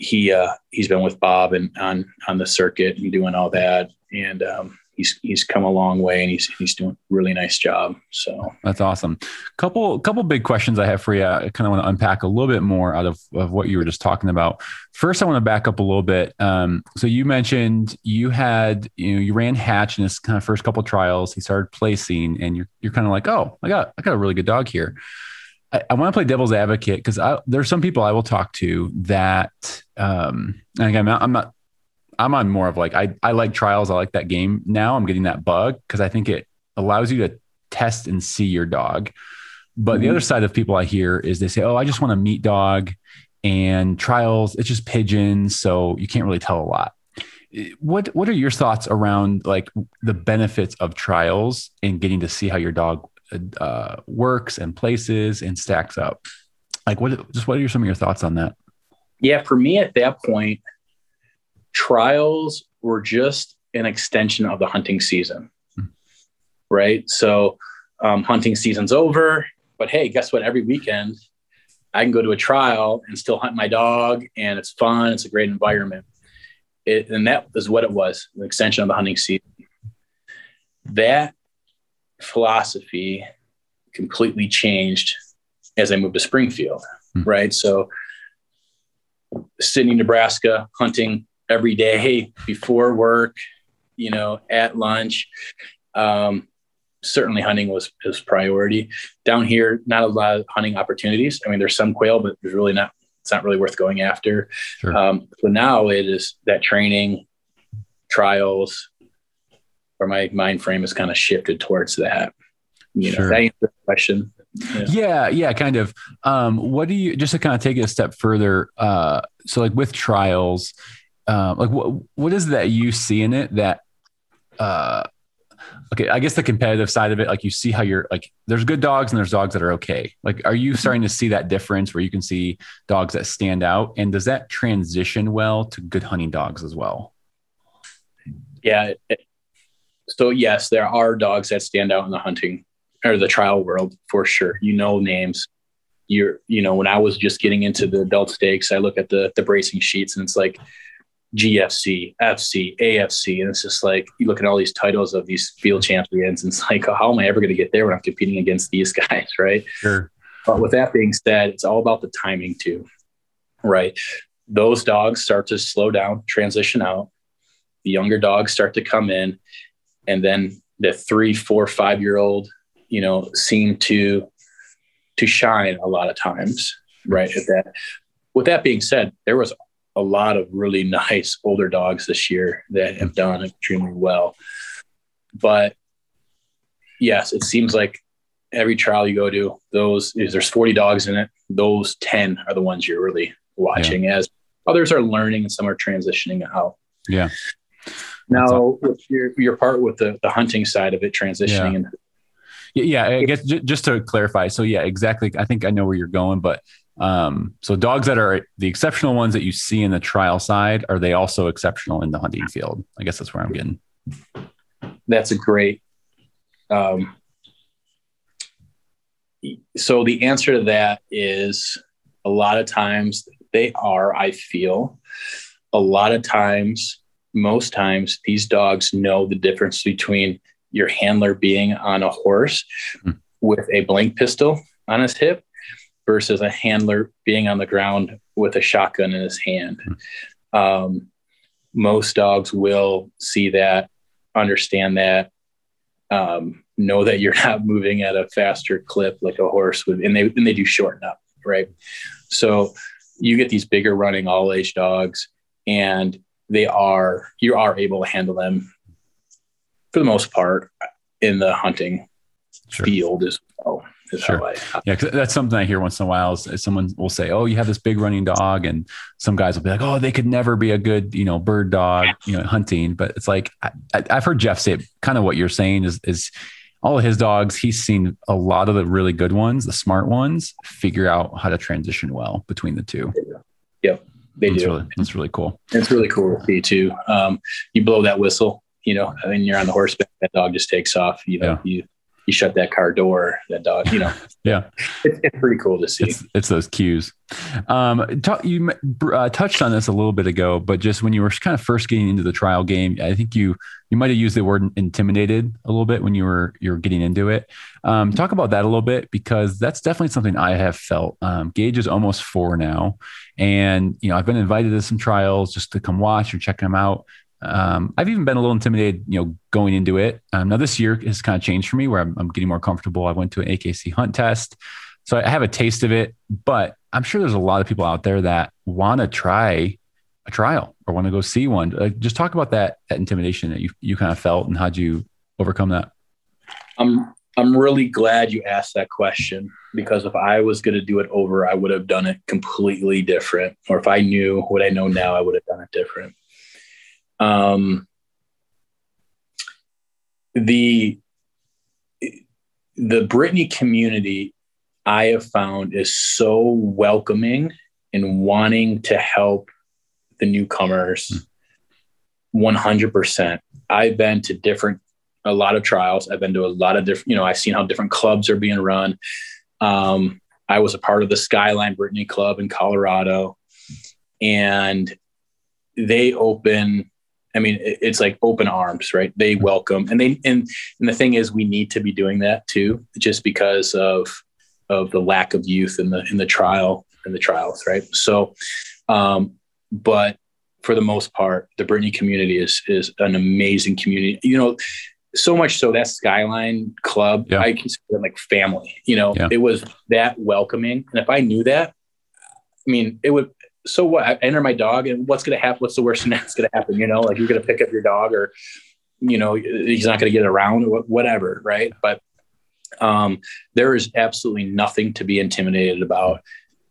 he uh, he's been with Bob and on on the circuit and doing all that, and um, he's he's come a long way and he's he's doing a really nice job. So that's awesome. Couple couple big questions I have for you. I kind of want to unpack a little bit more out of, of what you were just talking about. First, I want to back up a little bit. Um, so you mentioned you had you know you ran Hatch in his kind of first couple trials. He started placing, and you're you're kind of like, oh, I got I got a really good dog here. I, I want to play devil's advocate because there's some people I will talk to that, um, and again, I'm not I'm on more of like I I like trials. I like that game now. I'm getting that bug because I think it allows you to test and see your dog. But mm-hmm. the other side of people I hear is they say, "Oh, I just want a meat dog," and trials it's just pigeons, so you can't really tell a lot. What What are your thoughts around like the benefits of trials and getting to see how your dog uh, works and places and stacks up? Like, what just what are some of your thoughts on that? Yeah, for me at that point, trials were just an extension of the hunting season, hmm. right? So um, hunting season's over, but hey, guess what? Every weekend I can go to a trial and still hunt my dog, and it's fun. It's a great environment. It, and that is what it was an extension of the hunting season. That philosophy completely changed as I moved to Springfield, hmm. right? So, Sidney, Nebraska, hunting every day before work, you know, at lunch. Um, certainly hunting was his priority. Down here, not a lot of hunting opportunities. I mean, there's some quail, but there's really not, it's not really worth going after. Sure. Um, but now it is that training, trials, where my mind frame is kind of shifted towards that. You know, sure. that answers the question. Yeah. yeah. yeah, kind of. Um, what do you just to kind of take it a step further? Uh, so like with trials, um, like what what is that you see in it that uh okay i guess the competitive side of it like you see how you're like there's good dogs and there's dogs that are okay like are you starting to see that difference where you can see dogs that stand out and does that transition well to good hunting dogs as well yeah so yes there are dogs that stand out in the hunting or the trial world for sure you know names you're you know when i was just getting into the adult stakes i look at the the bracing sheets and it's like GFC, FC, AFC. And it's just like you look at all these titles of these field champions, and it's like, oh, how am I ever going to get there when I'm competing against these guys? Right. Sure. But with that being said, it's all about the timing too. Right. Those dogs start to slow down, transition out. The younger dogs start to come in. And then the three, four, five year old, you know, seem to to shine a lot of times. Right. At that. With that being said, there was a lot of really nice older dogs this year that have done extremely well. But yes, it seems like every trial you go to, those is there's 40 dogs in it. Those 10 are the ones you're really watching yeah. as others are learning and some are transitioning out. Yeah. Now, your, your part with the, the hunting side of it transitioning yeah. into yeah, I guess j- just to clarify. So yeah, exactly. I think I know where you're going, but um, so dogs that are the exceptional ones that you see in the trial side, are they also exceptional in the hunting field? I guess that's where I'm getting. That's a great. Um, so the answer to that is a lot of times they are. I feel a lot of times, most times, these dogs know the difference between your handler being on a horse mm. with a blank pistol on his hip versus a handler being on the ground with a shotgun in his hand. Mm-hmm. Um, most dogs will see that, understand that, um, know that you're not moving at a faster clip like a horse would, and they and they do shorten up, right? So you get these bigger running all age dogs, and they are you are able to handle them for the most part in the hunting sure. field as well. Sure. I, uh, yeah, cause that's something I hear once in a while. Is, is, someone will say, "Oh, you have this big running dog," and some guys will be like, "Oh, they could never be a good, you know, bird dog, you know, hunting." But it's like I, have heard Jeff say kind of what you're saying is is all of his dogs. He's seen a lot of the really good ones, the smart ones, figure out how to transition well between the two. They that's do. Really, that's really cool. It's really cool to see too. Um, you blow that whistle, you know, and you're on the horseback. That dog just takes off. You know, yeah. you you shut that car door, that dog, you know. yeah. It's, it's, pretty cool to see. It's, it's those cues. Um, talk, you uh, touched on this a little bit ago, but just when you were kind of first getting into the trial game, I think you you might have used the word intimidated a little bit when you were you were getting into it. Um, talk about that a little bit because that's definitely something I have felt. Um, Gage is almost four now, and you know I've been invited to some trials just to come watch or check them out. Um, I've even been a little intimidated, you know, going into it. Um, now this year has kind of changed for me where I'm, I'm, getting more comfortable. I went to an AKC hunt test, so I have a taste of it. But I'm sure there's a lot of people out there that want to try a trial or want to go see one. Uh, just talk about that that intimidation that you you kind of felt and how'd you overcome that? I'm I'm really glad you asked that question because if I was going to do it over, I would have done it completely different. Or if I knew what I know now, I would have done it different. Um, the the Brittany community I have found is so welcoming and wanting to help the newcomers 100%. I've been to different, a lot of trials. I've been to a lot of different, you know, I've seen how different clubs are being run. Um, I was a part of the Skyline Brittany Club in Colorado, and they open I mean, it's like open arms, right? They welcome, and they and and the thing is, we need to be doing that too, just because of of the lack of youth in the in the trial in the trials, right? So, um, but for the most part, the Brittany community is is an amazing community. You know, so much so that Skyline Club, yeah. I consider it like family. You know, yeah. it was that welcoming, and if I knew that, I mean, it would so what? I enter my dog, and what's going to happen? What's the worst thing that's going to happen? You know, like you're going to pick up your dog, or you know, he's not going to get around, or whatever, right? But um, there is absolutely nothing to be intimidated about.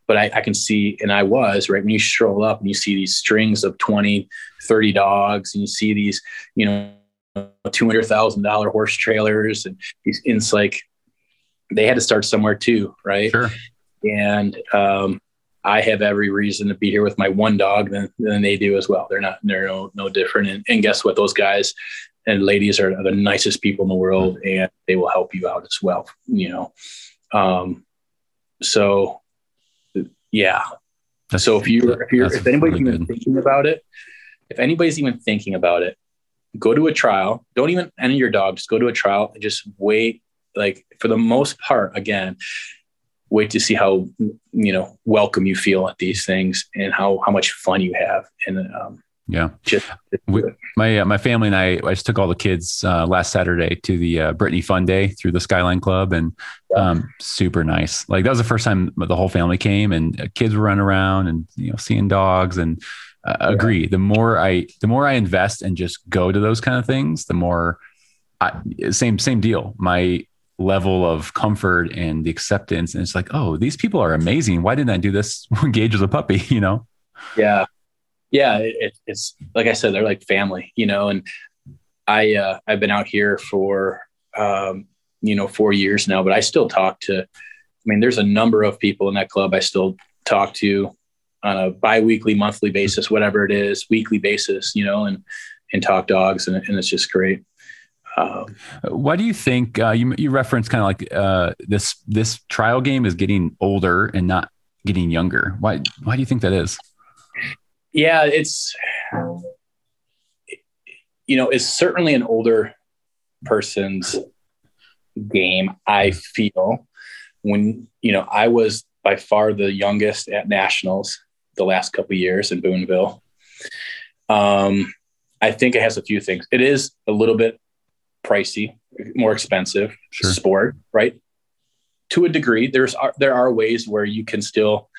But I, I, can see, and I was right when you stroll up and you see these strings of 20, 30 dogs, and you see these, you know, two hundred thousand dollar horse trailers, and these, it's like they had to start somewhere too, right? Sure. And um, I have every reason to be here with my one dog than, than they do as well. They're not, they're no, no different. And, and guess what? Those guys and ladies are the nicest people in the world and they will help you out as well, you know? Um, so yeah. That's, so if you, if you're, if anybody's really even good. thinking about it, if anybody's even thinking about it, go to a trial, don't even enter your dog, just go to a trial and just wait. Like for the most part, again, wait to see how you know welcome you feel at these things and how how much fun you have. And um, yeah. just we, my uh, my family and I I just took all the kids uh, last Saturday to the uh, Brittany Fun Day through the Skyline Club and yeah. um, super nice. Like that was the first time the whole family came and uh, kids were running around and you know seeing dogs and uh, yeah. agree. The more I the more I invest and just go to those kind of things the more I, same same deal. My level of comfort and the acceptance. And it's like, oh, these people are amazing. Why didn't I do this when Gage was a puppy? You know? Yeah. Yeah. It, it's like I said, they're like family, you know, and I, uh, I've been out here for, um, you know, four years now, but I still talk to, I mean, there's a number of people in that club I still talk to on a bi-weekly, monthly basis, whatever it is, weekly basis, you know, and, and talk dogs. And, and it's just great. Um, Why do you think uh, you you reference kind of like uh, this this trial game is getting older and not getting younger? Why why do you think that is? Yeah, it's you know it's certainly an older person's game. I feel when you know I was by far the youngest at nationals the last couple years in Boonville. Um, I think it has a few things. It is a little bit pricey more expensive Sure. sport, right? To a degree, there's there are ways where you can still,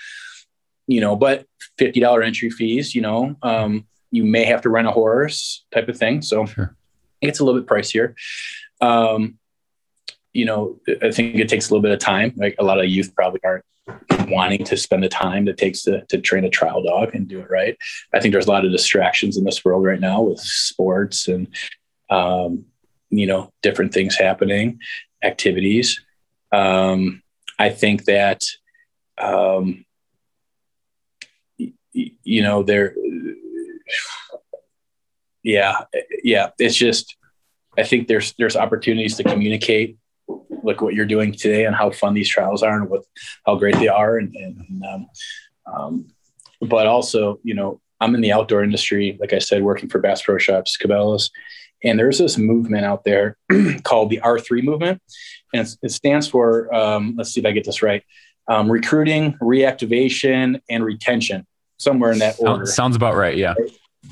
you know, but fifty dollar entry fees, you know, um, you may have to rent a horse type of thing. So Sure. it's a little bit pricier. Um, you know, I think it takes a little bit of time. Like a lot of youth probably aren't wanting to spend the time that takes to, to train a trial dog and do it right. I think there's a lot of distractions in this world right now with sports and, um, you know, different things happening, activities. Um, I think that, um, y- you know, there, yeah, yeah, it's just, I think there's, there's opportunities to communicate like what you're doing today and how fun these trials are and what, how great they are. And, and um, um, but also, you know, I'm in the outdoor industry, like I said, working for Bass Pro Shops, Cabela's, and there's this movement out there called the R3 movement, and it stands for um, let's see if I get this right: um, recruiting, reactivation, and retention. Somewhere in that order. Sounds, about right. Yeah.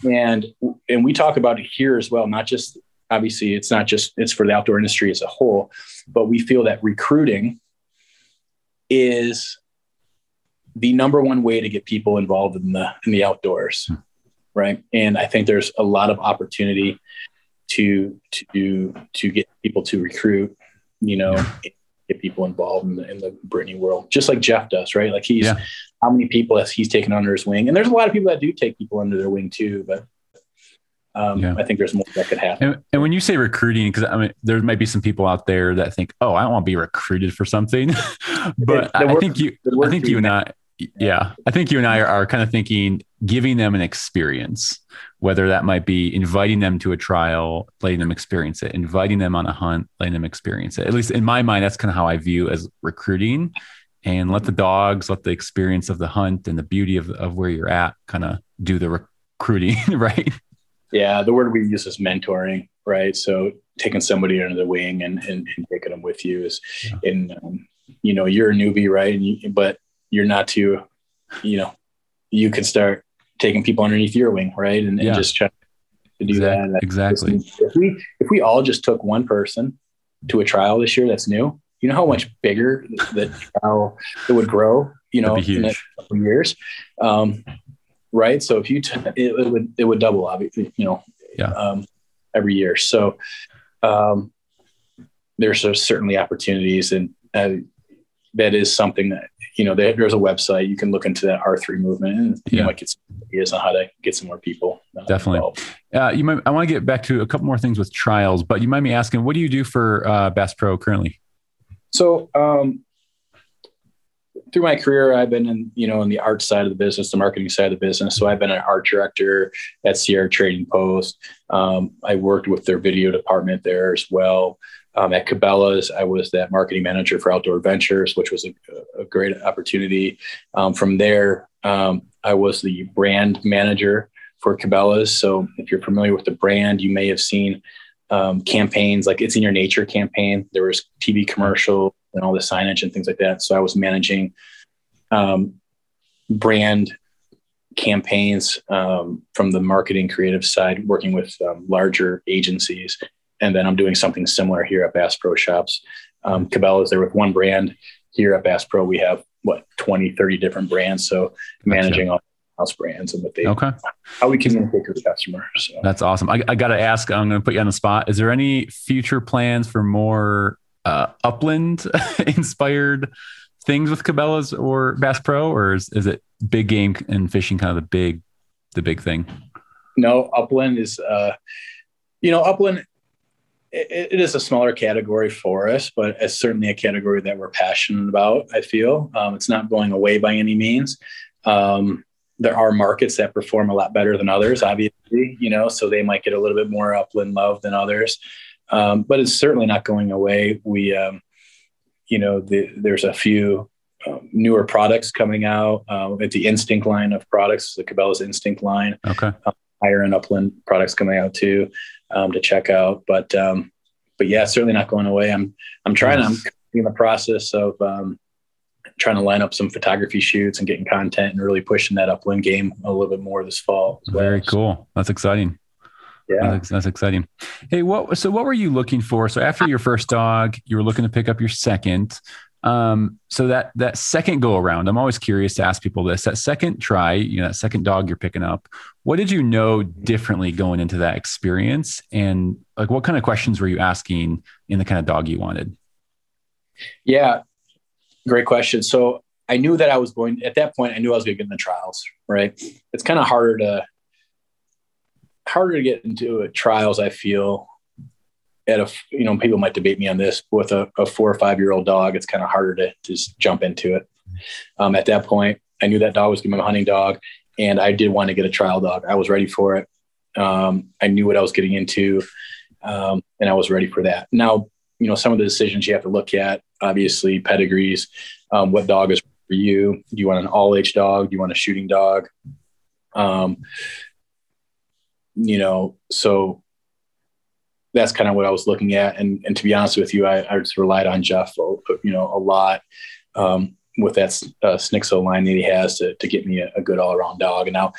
and and we talk about it here as well. Not just obviously, it's not just it's for the outdoor industry as a whole, but we feel that recruiting is the number one way to get people involved in the in the outdoors Hmm. right and i think there's a lot of opportunity to to to get people to recruit you know get people involved in the in the brittany world just like jeff does right like he's Yeah. how many people has he's taken under his wing and there's a lot of people that do take people under their wing too but um, Yeah. i think there's more that could happen And, and when you say recruiting, because I mean, there might be some people out there that think, "Oh, I don't want to be recruited for something," but I think you, I think you and. I, yeah, I think you and I are, are kind of thinking giving them an experience, whether that might be inviting them to a trial, letting them experience it, inviting them on a hunt, letting them experience it. At least in my mind, that's kind of how I view as recruiting. And let the dogs, let the experience of the hunt and the beauty of, of where you're at kind of do the recruiting, right? Yeah, the word we use is mentoring, right? So taking somebody under the wing and, and, and taking them with you is, Yeah. and um, you know, you're a newbie, right? And you, but you're not too, you know, you can start taking people underneath your wing, right? And, and just try to do Exact- that. exactly. If we if we all just took one person to a trial this year that's new, you know how much bigger the, trial it would grow. You know, in a couple years. Um, right. So if you, t- it, it would, it would double, obviously, you know, Yeah. um, every year. So, um, there's certainly opportunities and, uh, that is something that, you know, there, there's a website, you can look into that R3 movement and you Yeah. might get some ideas on how to get some more people. uh, Definitely. Uh, you might. I want to get back to a couple more things with trials, but you might be asking, what do you do for uh, Bass Pro currently? So, um, through my career, I've been in, you know, in the art side of the business, the marketing side of the business. So I've been an art director at Sierra Trading Post. Um, I worked with their video department there as well. Um, at Cabela's, I was that marketing manager for Outdoor Ventures, which was a, a great opportunity. Um, from there, um, I was the brand manager for Cabela's. So if you're familiar with the brand, you may have seen um, campaigns like it's in your nature campaign. There was TV commercial and all the signage and things like that. So I was managing um, brand campaigns um, from the marketing creative side, working with um, larger agencies. And then I'm doing something similar here at Bass Pro Shops. Um, Cabela's there with one brand. Here at Bass Pro, we have what 20, 30 different brands. So managing all house brands and what they Okay, how we communicate to the customer. So that's awesome. I, I got to ask. I'm going to put you on the spot. Is there any future plans for more uh, upland inspired things with Cabela's or Bass Pro, or is, is it big game and fishing kind of the big the big thing? no upland is uh you know upland it, it is a smaller category for us but it's certainly a category that we're passionate about i feel. Um, it's not going away by any means. Um, there are markets that perform a lot better than others obviously you know so they might get a little bit more upland love than others. Um, but it's certainly not going away. We um, you know the, there's a few um, newer products coming out at the instinct line of products the cabela's instinct line. Okay, higher and upland products coming out too um, to check out. But um, but yeah, certainly not going away. I'm I'm trying. I'm in the process of um, trying to line up some photography shoots and getting content and really pushing that upland game a little bit more this fall. as well. very cool. That's exciting. Yeah, that's, that's, exciting. Hey, what? So, what were you looking for? So, after your first dog, you were looking to pick up your second. Um, so that that second go around, I'm always curious to ask people this. That second try, you know, that second dog you're picking up. What did you know differently going into that experience, and like what kind of questions were you asking in the kind of dog you wanted? Yeah, great question. So I knew that I was going at that point. I knew I was going to get in the trials. Right. It's kind of harder to harder to get into trials. I feel at a you know people might debate me on this with a, a four or five year old dog. It's kind of harder to just jump into it. Um, at that point, I knew that dog was going to be a hunting dog, and I did want to get a trial dog. I was ready for it. Um, I knew what I was getting into, um, and I was ready for that. Now, you know, some of the decisions you have to look at, obviously, pedigrees. Um, what dog is for you. Do you want an all age dog? Do you want a shooting dog? Um, you know, so that's kind of what I was looking at. And, and to be honest with you, I, I just relied on Jeff, you know, a lot um, with that uh, Snixo line that he has to, to get me a, a good all around dog. And now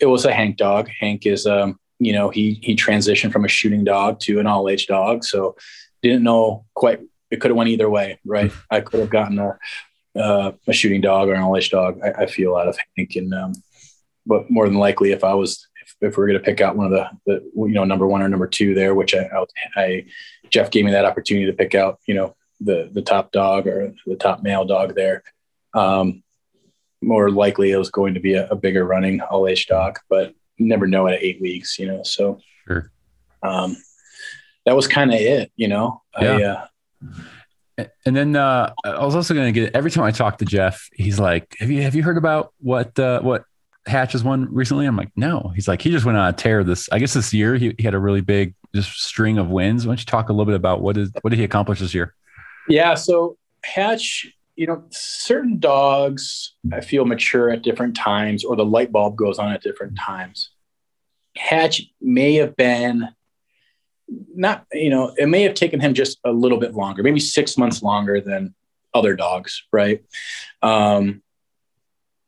it was a Hank dog. Hank is, um, you know, he, he transitioned from a shooting dog to an all age dog. So didn't know quite, it could have went either way. Right. I could have gotten a, uh, a shooting dog or an all age dog. I, I, feel out of Hank, and um, but more than likely, if I was if, we are going to pick out one of the, the you know number one or number two there, which I, I Jeff gave me that opportunity to pick out you know the the top dog or the top male dog there. Um, more likely, it was going to be a, a bigger running all age dog, but never know at eight weeks, you know. So sure. um, that was kind of it, you know. Yeah. I, uh, and then uh, I was also going to get every time I talk to Jeff, he's like, "Have you have you heard about what uh, what Hatch has won recently?" I'm like, "No." He's like, "He just went on a tear this. I guess this year he, he had a really big just string of wins. Why don't you talk a little bit about what is what did he accomplish this year?" Yeah, so Hatch, you know, certain dogs I feel mature at different times, or the light bulb goes on at different times. Hatch may have been not you know it may have taken him just a little bit longer maybe six months longer than other dogs right um,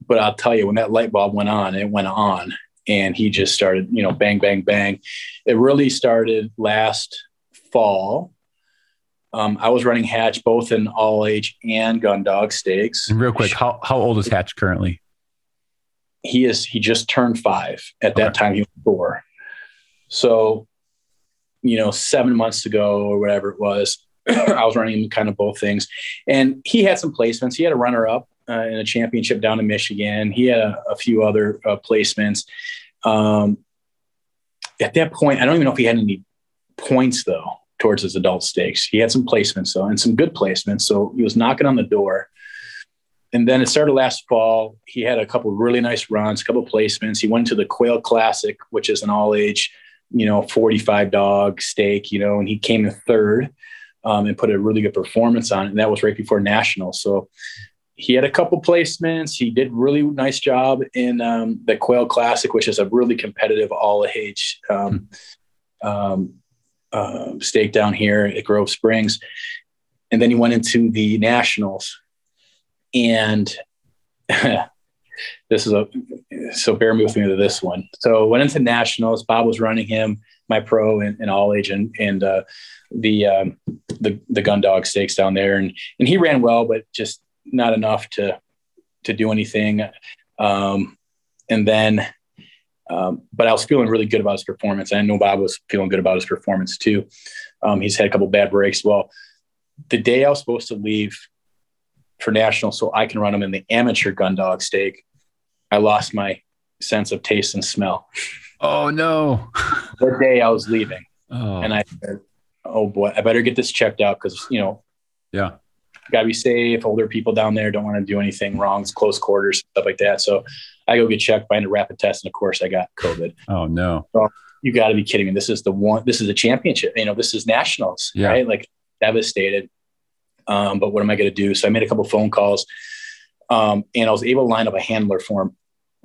but i'll tell you when that light bulb went on it went on and he just started you know bang bang bang it really started last fall um, i was running hatch both in all age and gun dog stakes and real quick how, how old is hatch currently he is he just turned five at okay. that time he was four so you know, seven months ago or whatever it was. I was running kind of both things, and he had some placements. He had a runner up uh, in a championship down in Michigan. He had a, a few other uh, placements. Um, at that point, I don't even know if he had any points though towards his adult stakes. He had some placements though, and some good placements. So he was knocking on the door. And then it started last fall. He had a couple really nice runs, a couple placements. He went to the Quail Classic, which is an all age you know, 45 dog stake, you know, and he came in third um, and put a really good performance on it. And that was right before national. So he had a couple placements. He did really nice job in um, the Quail Classic, which is a really competitive all age um, um, uh, stake down here at Grove Springs. And then he went into the nationals and this is a so bear with me to this one. So went into nationals. Bob was running him, my pro and, and all age and, and uh, the, um, the the gun dog stakes down there, and and he ran well, but just not enough to to do anything. Um, and then, um, but I was feeling really good about his performance. I know Bob was feeling good about his performance too. Um, he's had a couple bad breaks. Well, the day I was supposed to leave for national so I can run him in the amateur gun dog stake. I lost my sense of taste and smell. Oh no. the day I was leaving. Oh. And I said, oh boy, I better get this checked out because, you know, yeah, got to be safe. Older people down there don't want to do anything wrong. It's close quarters, stuff like that. So I go get checked, find a rapid test. And of course I got COVID. Oh no. So you got to be kidding me. This is the one, this is a championship, you know, this is nationals, yeah. right? Like devastated. Um, but what am I going to do? So I made a couple phone calls, um, and I was able to line up a handler for him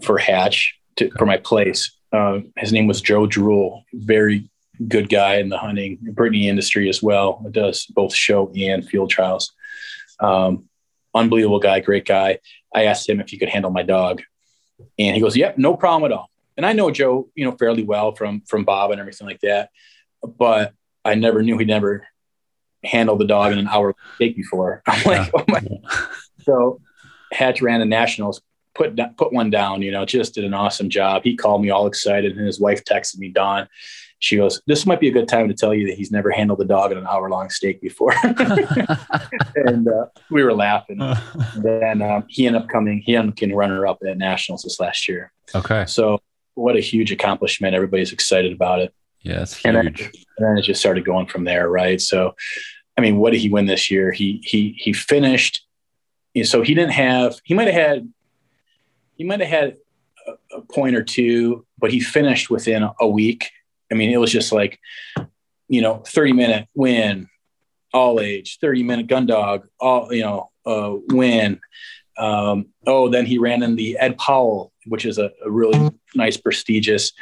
for Hatch to, for my place. Uh, his name was Joe Drool, very good guy in the hunting Brittany industry as well. It does both show and field trials. Um, unbelievable guy, great guy. I asked him if he could handle my dog, and he goes, "Yep, no problem at all." and I know Joe, you know, fairly well from from Bob and everything like that, but I never knew he never handled the dog in an hour take before. I'm like, yeah. oh my. So Hatch ran the nationals, put put one down. You know, just did an awesome job. He called me all excited, and his wife texted me, Don. She goes, "This might be a good time to tell you that he's never handled a dog in an hour long stake before." and uh, we were laughing. And then um, he ended up coming. He ended up getting runner up at nationals this last year. Okay. So what a huge accomplishment! Everybody's excited about it. Yeah, it's huge. And then, and then it just started going from there, right? So, I mean, what did he win this year? He he he finished. So he didn't have. He might have had he might have had a, a point or two, but he finished within a week. I mean, it was just like, you know, 30 minute win, all age, 30 minute gun dog, all, you know, uh, win. Um, oh, then he ran in the Ed Powell, which is a, a really nice, prestigious,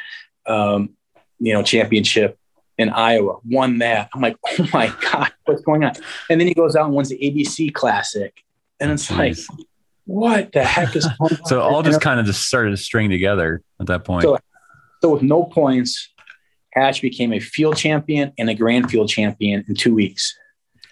um, you know, championship in Iowa, won that. I'm like, oh my God, what's going on? And then he goes out and wins the ABC Classic. And it's Jeez. like, what the heck is so all just kind of just started to string together at that point. So, so with no points, Hatch became a field champion and a grand field champion in two weeks.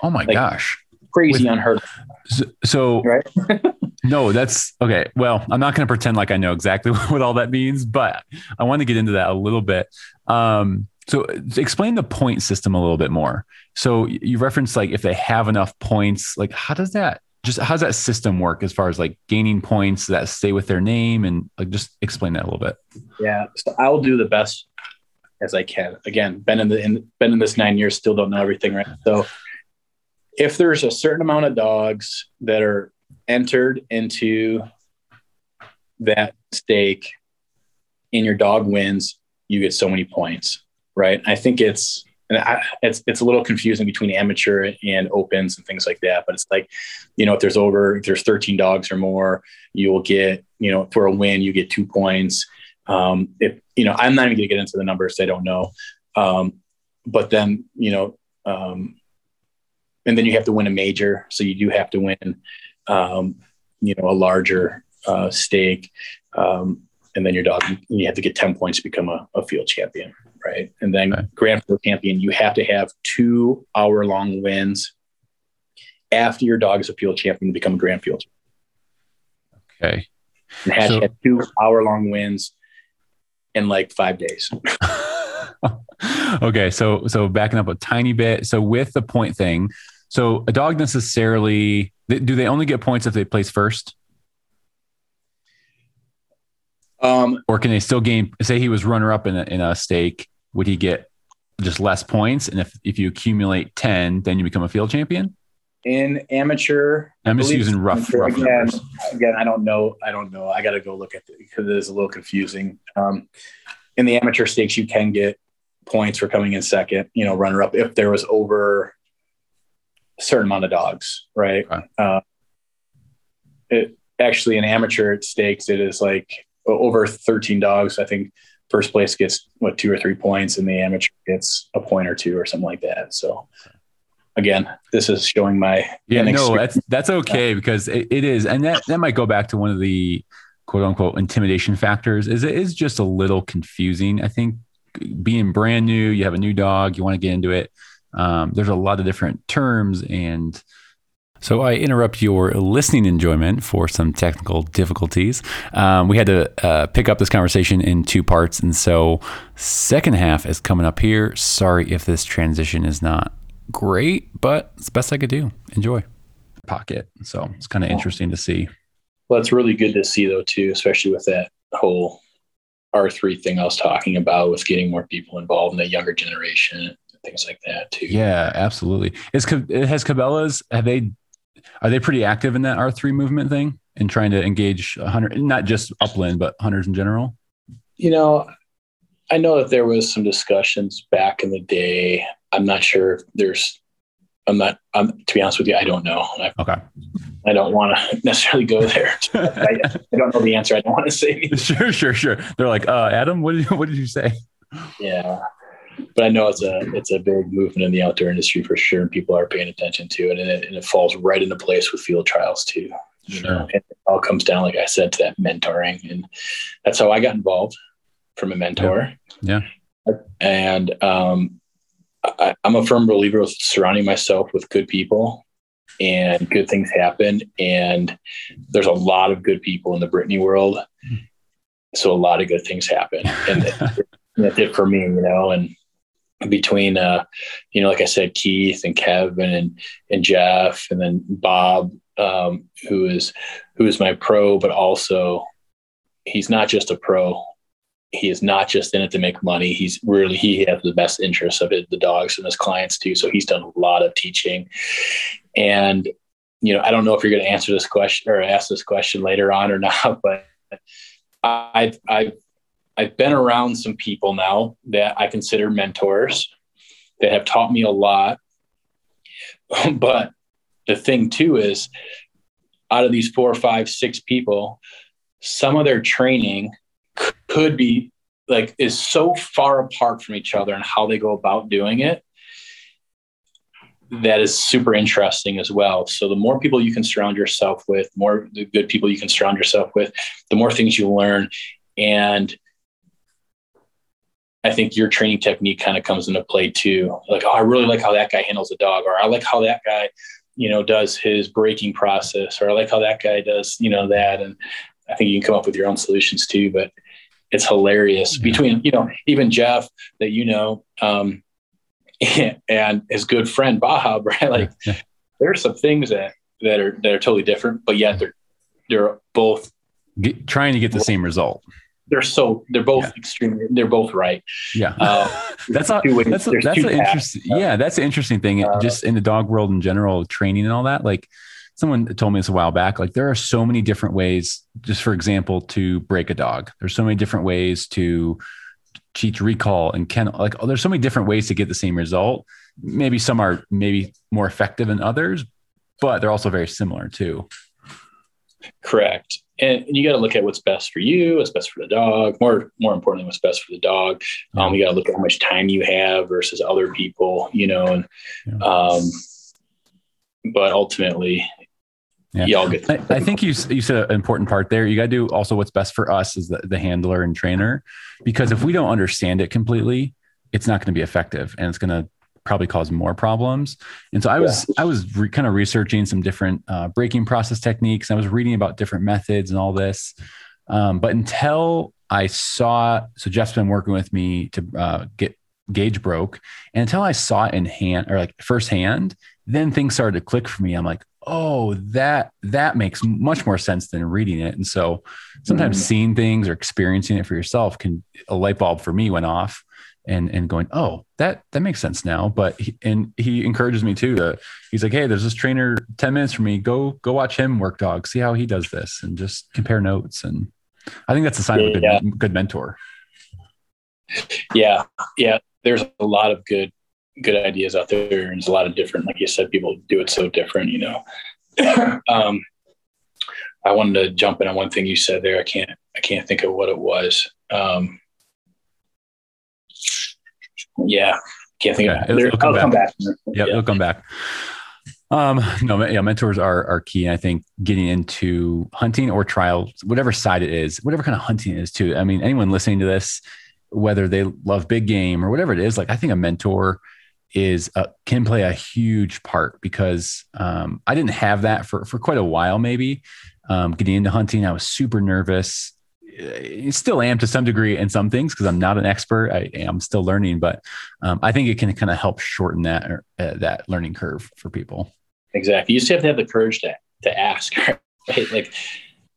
Oh my like, gosh. Crazy with, unheard So, so right? no, that's okay. Well, I'm not going to pretend like I know exactly what all that means, but I want to get into that a little bit. Um, so explain the point system a little bit more. So you referenced like if they have enough points, like how does that just how does that system work as far as like gaining points that stay with their name and like just explain that a little bit yeah so i'll do the best as i can again been in the in, been in this nine years still don't know everything right so if there's a certain amount of dogs that are entered into that stake and your dog wins you get so many points right i think it's and I, it's it's a little confusing between amateur and opens and things like that. But it's like, you know, if there's over if there's 13 dogs or more, you will get, you know, for a win, you get two points. Um, if you know, I'm not even gonna get into the numbers, I don't know. Um, but then, you know, um, and then you have to win a major, so you do have to win, um, you know, a larger uh, stake, um, and then your dog, you have to get 10 points to become a, a field champion right? And then. Grand Field Champion, you have to have two hour long wins after your dog is a field champion to become a Grand Field. Okay. And Hatch so, had two hour long wins in like five days. okay, so so backing up a tiny bit. So with the point thing, so a dog necessarily do they only get points if they place first? Um, or can they still gain? Say he was runner up in a, in a stake, would he get just less points? And if if you accumulate ten, then you become a field champion. In amateur, I'm just using rough, rough again, numbers. Again, I don't know. I don't know. I got to go look at it because it is a little confusing. Um, in the amateur stakes, you can get points for coming in second. You know, runner up if there was over a certain amount of dogs, right? Okay. Uh, it actually in amateur stakes, it is like over 13 dogs. I think first place gets what two or three points, and the amateur gets a point or two or something like that. So again, this is showing my yeah. No, that's that's okay because it, it is, and that that might go back to one of the quote unquote intimidation factors. Is it is just a little confusing. I think being brand new, you have a new dog, you want to get into it. Um, there's a lot of different terms and so I interrupt your listening enjoyment for some technical difficulties. Um, we had to uh, pick up this conversation in two parts, and so second half is coming up here. Sorry if this transition is not great, but it's the best I could do. Enjoy. Pocket. So it's kind of interesting to see. Well, it's really good to see though too, especially with that whole R three thing I was talking about with getting more people involved in the younger generation and things like that too. Yeah, absolutely. Is it has Cabela's have they are they pretty active in that R3 movement thing and trying to engage a hunter, not just upland, but hunters in general? You know, I know that there was some discussions back in the day. I'm not sure if there's, I'm not, I'm, to be honest with you, I don't know. I, okay. I don't want to necessarily go there. I, I, don't know the answer. I don't want to say anything. Sure, sure, sure. They're like, uh, Adam, what did you, what did you say? Yeah but I know it's a it's a big movement in the outdoor industry for sure, and people are paying attention to it, and it, and it falls right into place with field trials too. You sure. know, and it all comes down, like I said, to that mentoring, and that's how I got involved from a mentor. Yeah. And um, I, I'm a firm believer of surrounding myself with good people and good things happen. And there's a lot of good people in the Brittany world. So a lot of good things happen. And that's it for me, you know, and between, uh, you know, like I said, Keith and Kevin and, and Jeff, and then Bob, um, who is, who is my pro, but also he's not just a pro. He is not just in it to make money. He's really, he has the best interests of it, the dogs and his clients too. So he's done a lot of teaching and, you know, I don't know if you're going to answer this question or ask this question later on or not, but I've, I've, I've been around some people now that I consider mentors that have taught me a lot. but the thing too is out of these four, five, six people, some of their training could be like is so far apart from each other and how they go about doing it that is super interesting as well. So the more people you can surround yourself with, more the good people you can surround yourself with, the more things you learn. And I think your training technique kind of comes into play too. Like, oh, I really like how that guy handles a dog, or I like how that guy, you know, does his breaking process, or I like how that guy does, you know, that. And I think you can come up with your own solutions too. But it's hilarious between, you know, even Jeff that you know, um, and his good friend Bob, right? Like yeah. there are some things that that are that are totally different, but yet they're they're both get, trying to get the same result. They're so they're both yeah. extremely they're both right. Yeah, uh, that's a, that's a, that's an interesting. Yeah, that's an interesting thing. Uh, just in the dog world in general, training and all that. Like someone told me this a while back. Like there are so many different ways. Just for example, to break a dog. There's so many different ways to cheat recall and can like oh, there's so many different ways to get the same result maybe some are maybe more effective than others but they're also very similar too correct and, and you got to look at what's best for you what's best for the dog more more importantly what's best for the dog um, you got to look at how much time you have versus other people you know and yeah. um but ultimately yeah. y'all get. I, I, think you you said an important part there. You got to do also what's best for us as the, the handler and trainer, because if we don't understand it completely, it's not going to be effective, and it's going to probably cause more problems. And so I was yeah. I was re- kind of researching some different uh, breaking process techniques. I was reading about different methods and all this, um, but until I saw, so Jeff's been working with me to uh, get Gage broke, and until I saw it in hand or like firsthand, then things started to click for me. I'm like, oh that that makes much more sense than reading it. And so sometimes mm-hmm. seeing things or experiencing it for yourself can a light bulb for me went off and and going oh that that makes sense now. But he, and he encourages me too to he's like hey there's this trainer 10 minutes for me. Go go watch him work dog. See how he does this and just compare notes. And i think that's a sign yeah, of a good, yeah. good mentor. Yeah. Yeah. There's a lot of good good ideas out there. And there's a lot of different, like you said, people do it so different, you know. um, I wanted to jump in on one thing you said there. I can't, I can't think of what it was. Um, yeah, can't think yeah, of it. It'll, come, I'll back. come back. Yep, yeah, it'll come back. Um, no, yeah, mentors are are key. And I think getting into hunting or trial, whatever side it is, whatever kind of hunting it is too. I mean, anyone listening to this, whether they love big game or whatever it is, like I think a mentor is uh, can play a huge part because um, I didn't have that for for quite a while. Maybe um, getting into hunting, I was super nervous. I still am to some degree in some things because I'm not an expert. I am still learning, but um, I think it can kind of help shorten that uh, that learning curve for people. Exactly. You just have to have the courage to to ask. Right? Like,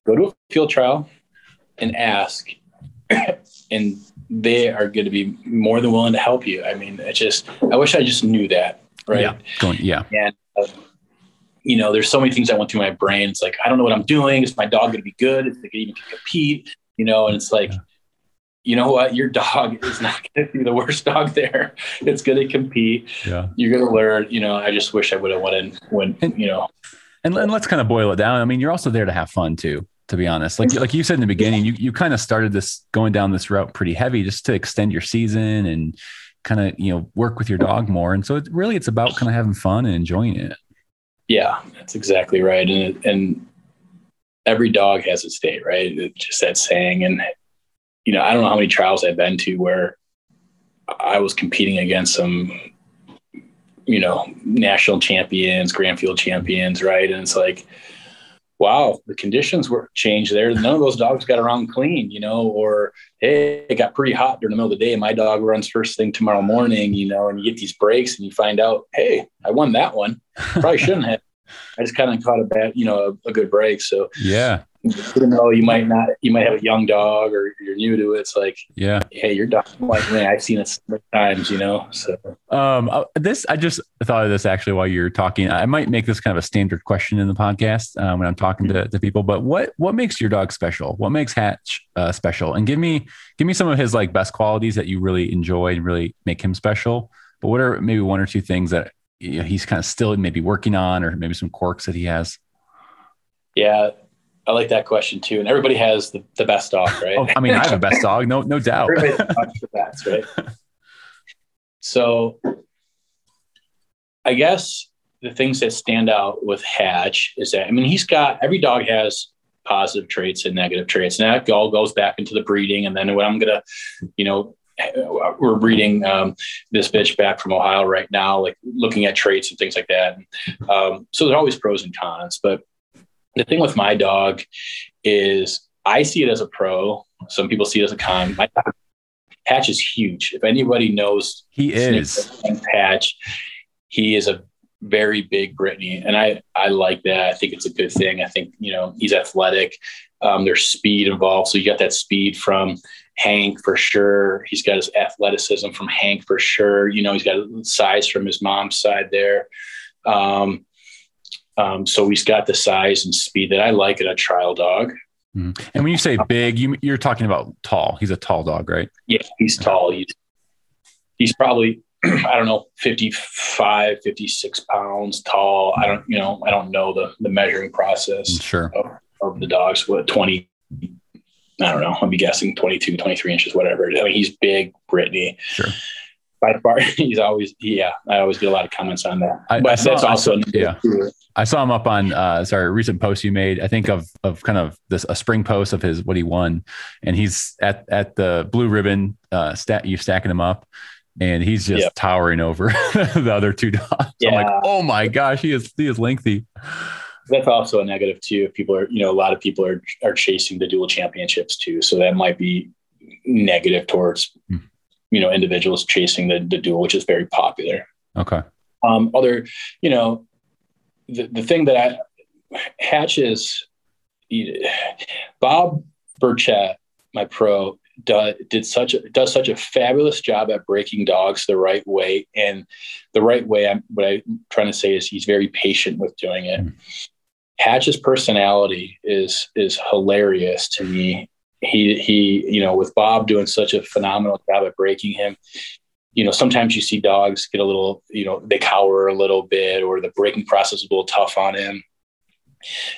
go to a field trial and ask, and they are going to be more than willing to help you. I mean, it's just, I wish I just knew that. Right. Yeah. Going, yeah. And, uh, you know, there's so many things that went through my brain. It's like, I don't know what I'm doing. Is my dog going to be good? Is it even compete? You know, and it's like, yeah. you know what? Your dog is not going to be the worst dog there. It's going to compete. Yeah. You're going to learn, you know, I just wish I would have went in when, and, you know, and, and let's kind of boil it down. I mean, you're also there to have fun too to be honest. Like like you said in the beginning, you you kind of started this going down this route pretty heavy just to extend your season and kind of you know work with your dog more. And so it, really, it's about kind of having fun and enjoying it. Yeah, that's exactly right. And and every dog has its day, right? It's just that saying. And you know, I don't know how many trials I've been to where I was competing against some, you know, national champions, Grand Field champions, right? And it's like, wow, the conditions were changed there. None of those dogs got around clean, you know, or hey, it got pretty hot during the middle of the day. My dog runs first thing tomorrow morning, you know, and you get these breaks and you find out, hey, I won that one. Probably shouldn't have. I just kind of caught a bad, you know, a, a good break. So yeah, even though you might not, you might have a young dog or you're new to it. It's like, yeah, hey, your dog like man, I've seen it so many times, you know. So, um, uh, this I just thought of this actually while you're talking. I might make this kind of a standard question in the podcast uh, when I'm talking to, to people. But what what makes your dog special? What makes Hatch uh, special? And give me give me some of his like best qualities that you really enjoy and really make him special. But what are maybe one or two things that you know, he's kind of still maybe working on, or maybe some quirks that he has? Yeah, I like that question too. And everybody has the, the best dog, right? oh, I mean, I have a best dog, no, no doubt. the best, right? So I guess the things that stand out with Hatch is that, I mean, he's got, every dog has positive traits and negative traits. And that all goes back into the breeding. And then what I'm going to, you know, we're breeding um, this bitch back from Ohio right now, like looking at traits and things like that. Um, so there's always pros and cons, but the thing with my dog is I see it as a pro. Some people see it as a con. My dog, Hatch is huge. If anybody knows, he is Patch. He is a very big Brittany, and I I like that. I think it's a good thing. I think you know he's athletic. Um, there's speed involved, so you got that speed from Hank for sure. He's got his athleticism from Hank for sure. You know, he's got size from his mom's side there. Um, um, so he's got the size and speed that I like in a trial dog. Mm-hmm. And when you say big, you, you're talking about tall. He's a tall dog, right? Yeah, he's tall. He's he's probably I don't know 55, 56 pounds tall. I don't you know I don't know the the measuring process. Sure. Of, of the dogs. What 20 I don't know. I'll be guessing 22, 23 inches, whatever. I mean, he's big, Brittany. Sure by far he's always yeah i always get a lot of comments on that. I, but I that's also I saw, yeah. i saw him up on uh sorry a recent post you made i think of of kind of this a spring post of his what he won. And he's at at the blue ribbon uh stat you stacking him up and he's just yep. towering over the other two dogs yeah. i'm like oh my gosh he is he is lengthy. That's also a negative too. If people are you know a lot of people are are chasing the dual championships too. So that might be negative towards mm you know individuals chasing the, the dual, which is very popular. Okay. Um, other, you know, the, the thing that I hatches, Bob Burchett, my pro, do, did such a, does such a fabulous job at breaking dogs the right way. And the right way, I'm, what I'm trying to say is he's very patient with doing it. Mm. Hatch's personality is is hilarious to me he he you know with Bob doing such a phenomenal job at breaking him. You know, sometimes you see dogs get a little, you know, they cower a little bit, or the breaking process is a little tough on him.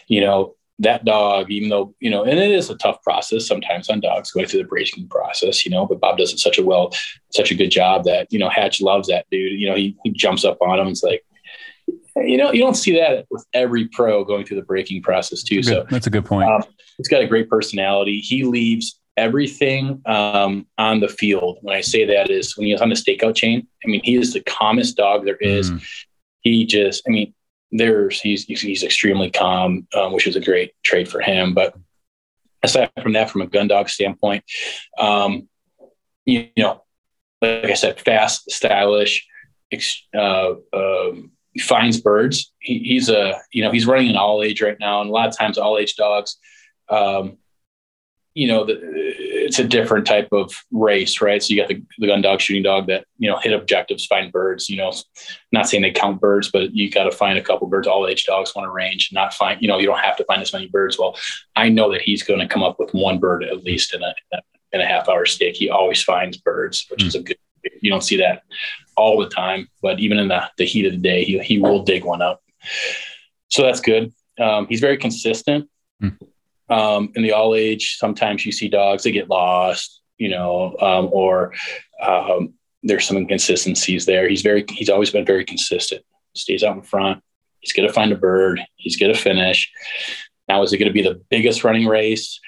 You know, that dog, even though, you know, and it is a tough process sometimes on dogs going through the breaking process, you know, but Bob does it such a well, such a good job that, you know, Hatch loves that dude. You know, he, he jumps up on him. It's like, you know, you don't see that with every pro going through the breaking process too. That's so that's a good point. Um, he's got a great personality. He leaves everything um, on the field. When I say that is when he's on the stakeout chain. I mean, he is the calmest dog there is. Mm. He just, I mean, there's he's he's extremely calm, um, which is a great trait for him. But aside from that, from a gun dog standpoint, um, you, you know, like I said, fast, stylish, uh, um, finds birds. He, he's a you know he's running an all age right now, and a lot of times all age dogs, um, you know, the, it's a different type of race, right? So you got the, the gun dog, shooting dog that you know hit objectives, find birds. You know, not saying they count birds, but you got to find a couple birds. All age dogs want to range, not find. You know, you don't have to find as many birds. Well, I know that he's going to come up with one bird at least in a in a half hour stick. He always finds birds, which mm. is a good. You don't see that all the time, but even in the, the heat of the day, he, he will dig one up. So that's good. Um, he's very consistent. Mm. Um, in the all age, sometimes you see dogs that get lost, you know, um, or um, there's some inconsistencies there. He's very, he's always been very consistent. Stays out in front. He's going to find a bird. He's going to finish. Now, is it going to be the biggest running race?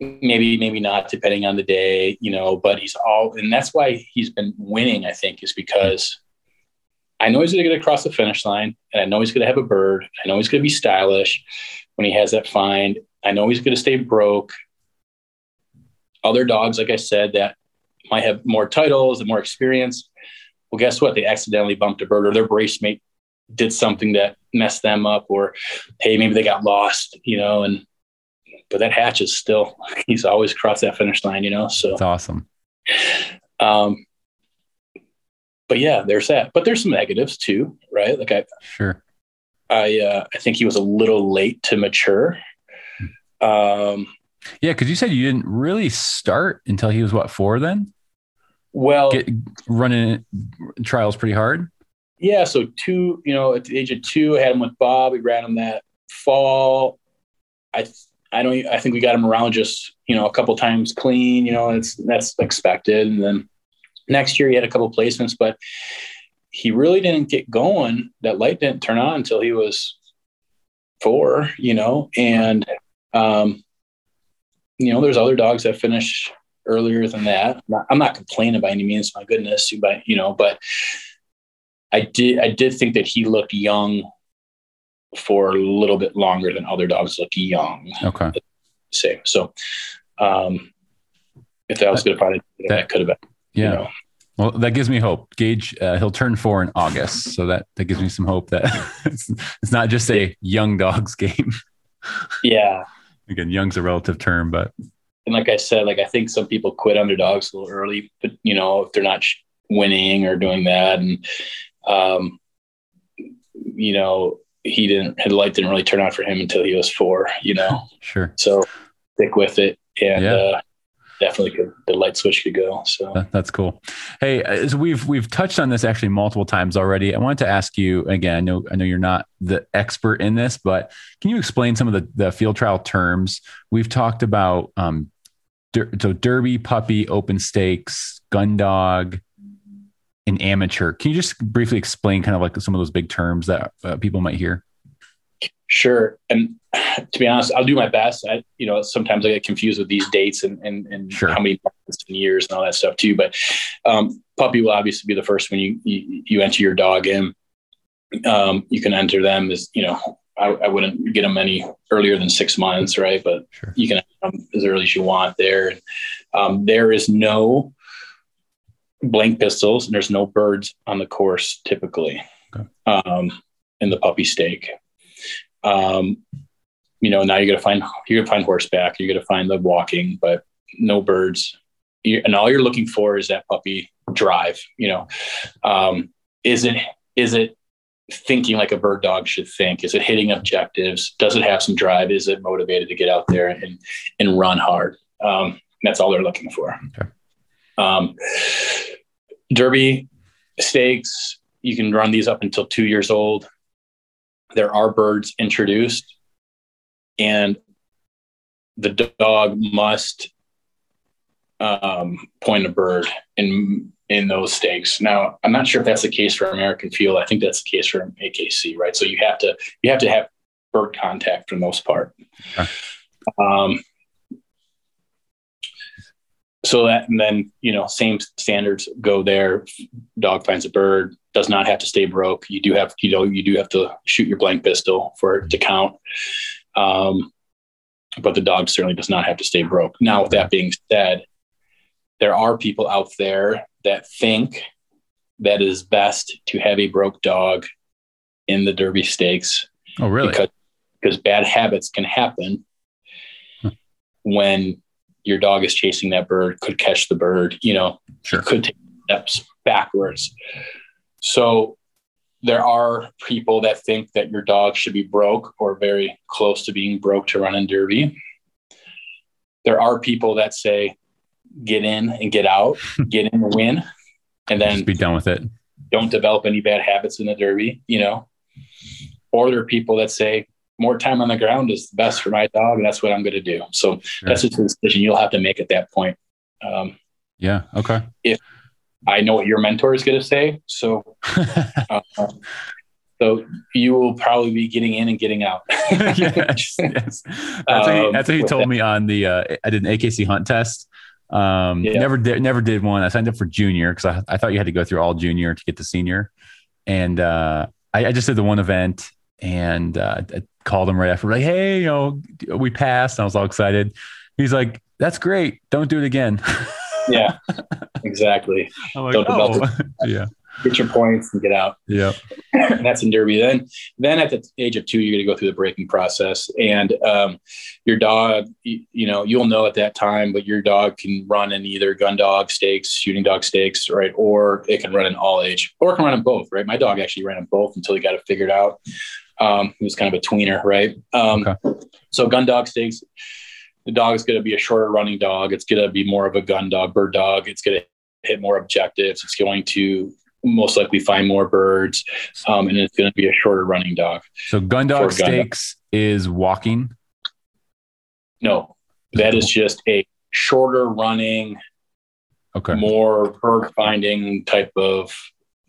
Maybe maybe not depending on the day you know but he's all and that's why he's been winning i think is because i know he's going to get across the finish line and i know he's going to have a bird i know he's going to be stylish when he has that find i know he's going to stay broke. Other dogs like i said that might have more titles and more experience well guess what? They accidentally bumped a bird or their brace mate did something that messed them up or hey maybe they got lost you know and but that hatch is still he's always crossed that finish line, you know. So it's awesome. Um, but yeah, there's that. But there's some negatives too, right? Like I sure. I uh, I think he was a little late to mature. Um, yeah, because you said you didn't really start until he was what four then. Well, Get, running trials pretty hard. Yeah, so two, you know, at the age of two, I had him with Bob. We ran him that fall. I I don't. I think we got him around just you know a couple times clean. You know, it's that's expected. And then next year he had a couple placements, but he really didn't get going. That light didn't turn on until he was four. You know, and um, you know, there's other dogs that finish earlier than that. I'm not complaining by any means. My goodness, but you know, but I did. I did think that he looked young for a little bit longer than other dogs look young. Okay. Same. So, um, if that was going to find it, that, that could have been. Yeah. You know. Well, that gives me hope. Gage, uh, he'll turn four in August, so that that gives me some hope that it's, it's not just a young dogs game. Yeah. Again, young's a relative term, but and like I said, like I think some people quit underdogs a little early, but you know if they're not winning or doing that, and um, you know he didn't his light didn't really turn on for him until he was four you know? Sure. So stick with it and yeah. uh, definitely could the light switch could go so. That, that's cool. Hey as we've we've touched on this actually multiple times already i wanted to ask you again i know i know you're not the expert in this but can you explain some of the the field trial terms? We've talked about um der- so derby puppy open stakes gun dog an amateur. Can you just briefly explain kind of like some of those big terms that uh, people might hear? Sure. And to be honest, I'll do my best. I, you know, sometimes I get confused with these dates and, and, and sure. how many years and all that stuff too. But um, puppy will obviously be the first when you, you, you enter your dog in. Um, you can enter them as, you know, I, I, wouldn't get them any earlier than six months, right? But sure. you can as early as you want there. Um, there is no blank pistols and there's no birds on the course typically okay. um, in the puppy stake. Um, you know, now you're gonna find you're gonna find horseback, you're gonna find the walking, but no birds. You, and all you're looking for is that puppy drive. You know, um, is it is it thinking like a bird dog should think? Is it hitting objectives? Does it have some drive? Is it motivated to get out there and and run hard? Um, that's all they're looking for. Okay. Um, Derby stakes, you can run these up until two years old. There are birds introduced, and the dog must um, point a bird in in those stakes. Now, I'm not sure if that's the case for American Field. I think that's the case for AKC, right? So you have to you have to have bird contact for the most part. Okay. Um, so that and then you know same standards go there. Dog finds a bird does not have to stay broke. You do have you know you do have to shoot your blank pistol for it to count. Um, but the dog certainly does not have to stay broke. Now with that being said there are people out there that think that it is best to have a broke dog in the derby stakes oh really? because, because bad habits can happen when your dog is chasing that bird, could catch the bird, you know, sure. could take steps backwards. So there are people that think that your dog should be broke or very close to being broke to run in derby. There are people that say, get in and get out, get in and win, and then Just be done with it. Don't develop any bad habits in the derby, you know. Or there are people that say, more time on the ground is the best for my dog, and that's what I'm going to do. So sure. that's just a decision you'll have to make at that point. Um, yeah. Okay. If I know what your mentor is going to say, so uh, So you will probably be getting in and getting out. yes, yes. That's, what he, Um, that's what he told that. me on the. Uh, I did an AKC hunt test. Um, Yeah. Never did. Never did one. I signed up for junior because I, I thought you had to go through all junior to get to senior, and uh, I, I just did the one event and uh, called him right after, like, hey, you know, we passed. And I was all excited. He's like, "That's great. Don't do it again." yeah, exactly. Like, Don't develop "Oh." yeah, Get your points and get out. yeah, that's in Derby. Then, then at the age of two, you're going to go through the breaking process, and um, your dog, you, you know, you'll know at that time, but your dog can run in either gun dog stakes, shooting dog stakes, right, or it can run in all age, or it can run in both, right. My dog actually ran in both until he got it figured out. Um, he was kind of a tweener, right? Um, So gun dog stakes, the dog is going to be a shorter running dog. It's going to be more of a gun dog, bird dog. It's going to hit more objectives. It's going to most likely find more birds, um, and it's going to be a shorter running dog. So gun dog gun dog. stakes is walking. No, that is just a shorter running, Okay, more bird finding type of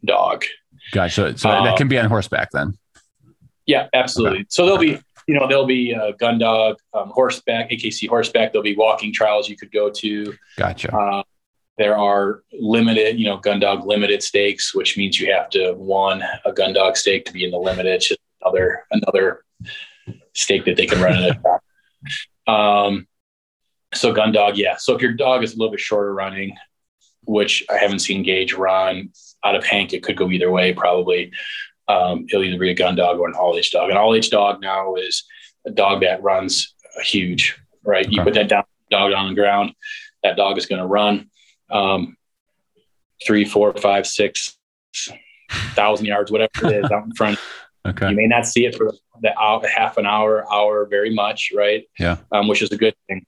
dog. gotcha. So that Um, can be on horseback then. Yeah, absolutely. So there'll be, you know, there'll be uh, gun dog, um, horseback, AKC horseback. There'll be walking trials you could go to. Gotcha. Uh, there are limited, you know, gun dog limited stakes, which means you have to one a gun dog stake to be in the limited. It's just another another stake that they can run in a track. Um, so gun dog, yeah. So if your dog is a little bit shorter running, which I haven't seen Gage run out of Hank, it could go either way. Probably um, it'll either be a gun dog or an all age dog. An all age dog now is a dog that runs huge, right? You put that down, dog on the ground, that dog is going to run um, three, four, five, six thousand yards, whatever it is, out in front. Okay. You may not see it for the hour, half an hour, hour, very much, right? Yeah. Um, which is a good thing.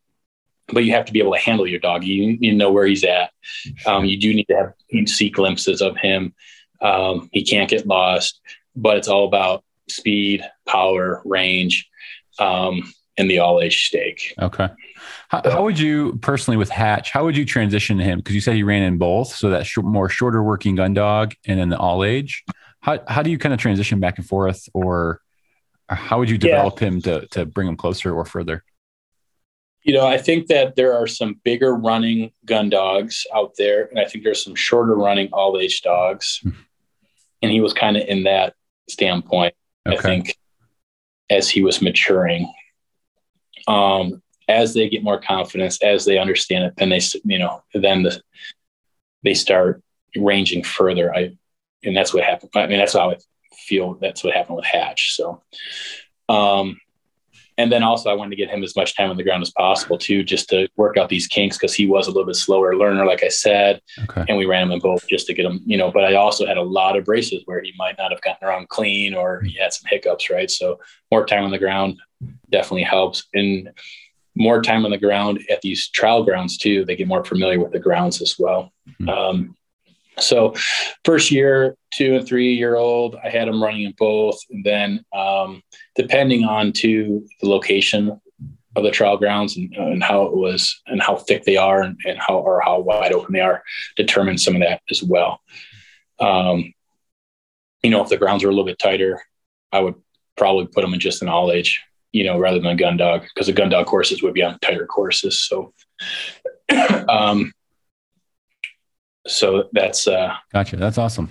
But you have to be able to handle your dog. You need to know where he's at. Um, you do need to have you see glimpses of him. Um, he can't get lost, but it's all about speed, power, range, um, and the all age stake. Okay. How, how would you personally with Hatch? How would you transition him? Because you said he ran in both, so that sh- more shorter working gun dog and then the all age. How how do you kind of transition back and forth, or or how would you Yeah. develop him to to bring him closer or further? You know, I think that there are some bigger running gun dogs out there, and I think there's some shorter running all age dogs. And he was kind of in that standpoint, I think, as he was maturing. Um, as they get more confidence, as they understand it, then they, you know, then the, they start ranging further. I, and that's what happened. I mean, that's how I feel. That's what happened with Hatch. So, um, and then also I wanted to get him as much time on the ground as possible too, just to work out these kinks because he was a little bit slower learner, like I said, Okay. and we ran him in both just to get him, you know. But I also had a lot of braces where he might not have gotten around clean or he had some hiccups, right? So more time on the ground definitely helps, and more time on the ground at these trial grounds too. They get more familiar with the grounds as well. Mhm. Um, so first year, two and three year old, I had them running in both, and then um, depending on to the location of the trial grounds and, and how it was and how thick they are and, and how or how wide open they are determine some of that as well. Um, you know, if the grounds are a little bit tighter, I would probably put them in just an all age, you know, rather than a gun dog because the gun dog courses would be on tighter courses. So, um, so that's uh, Gotcha. That's awesome.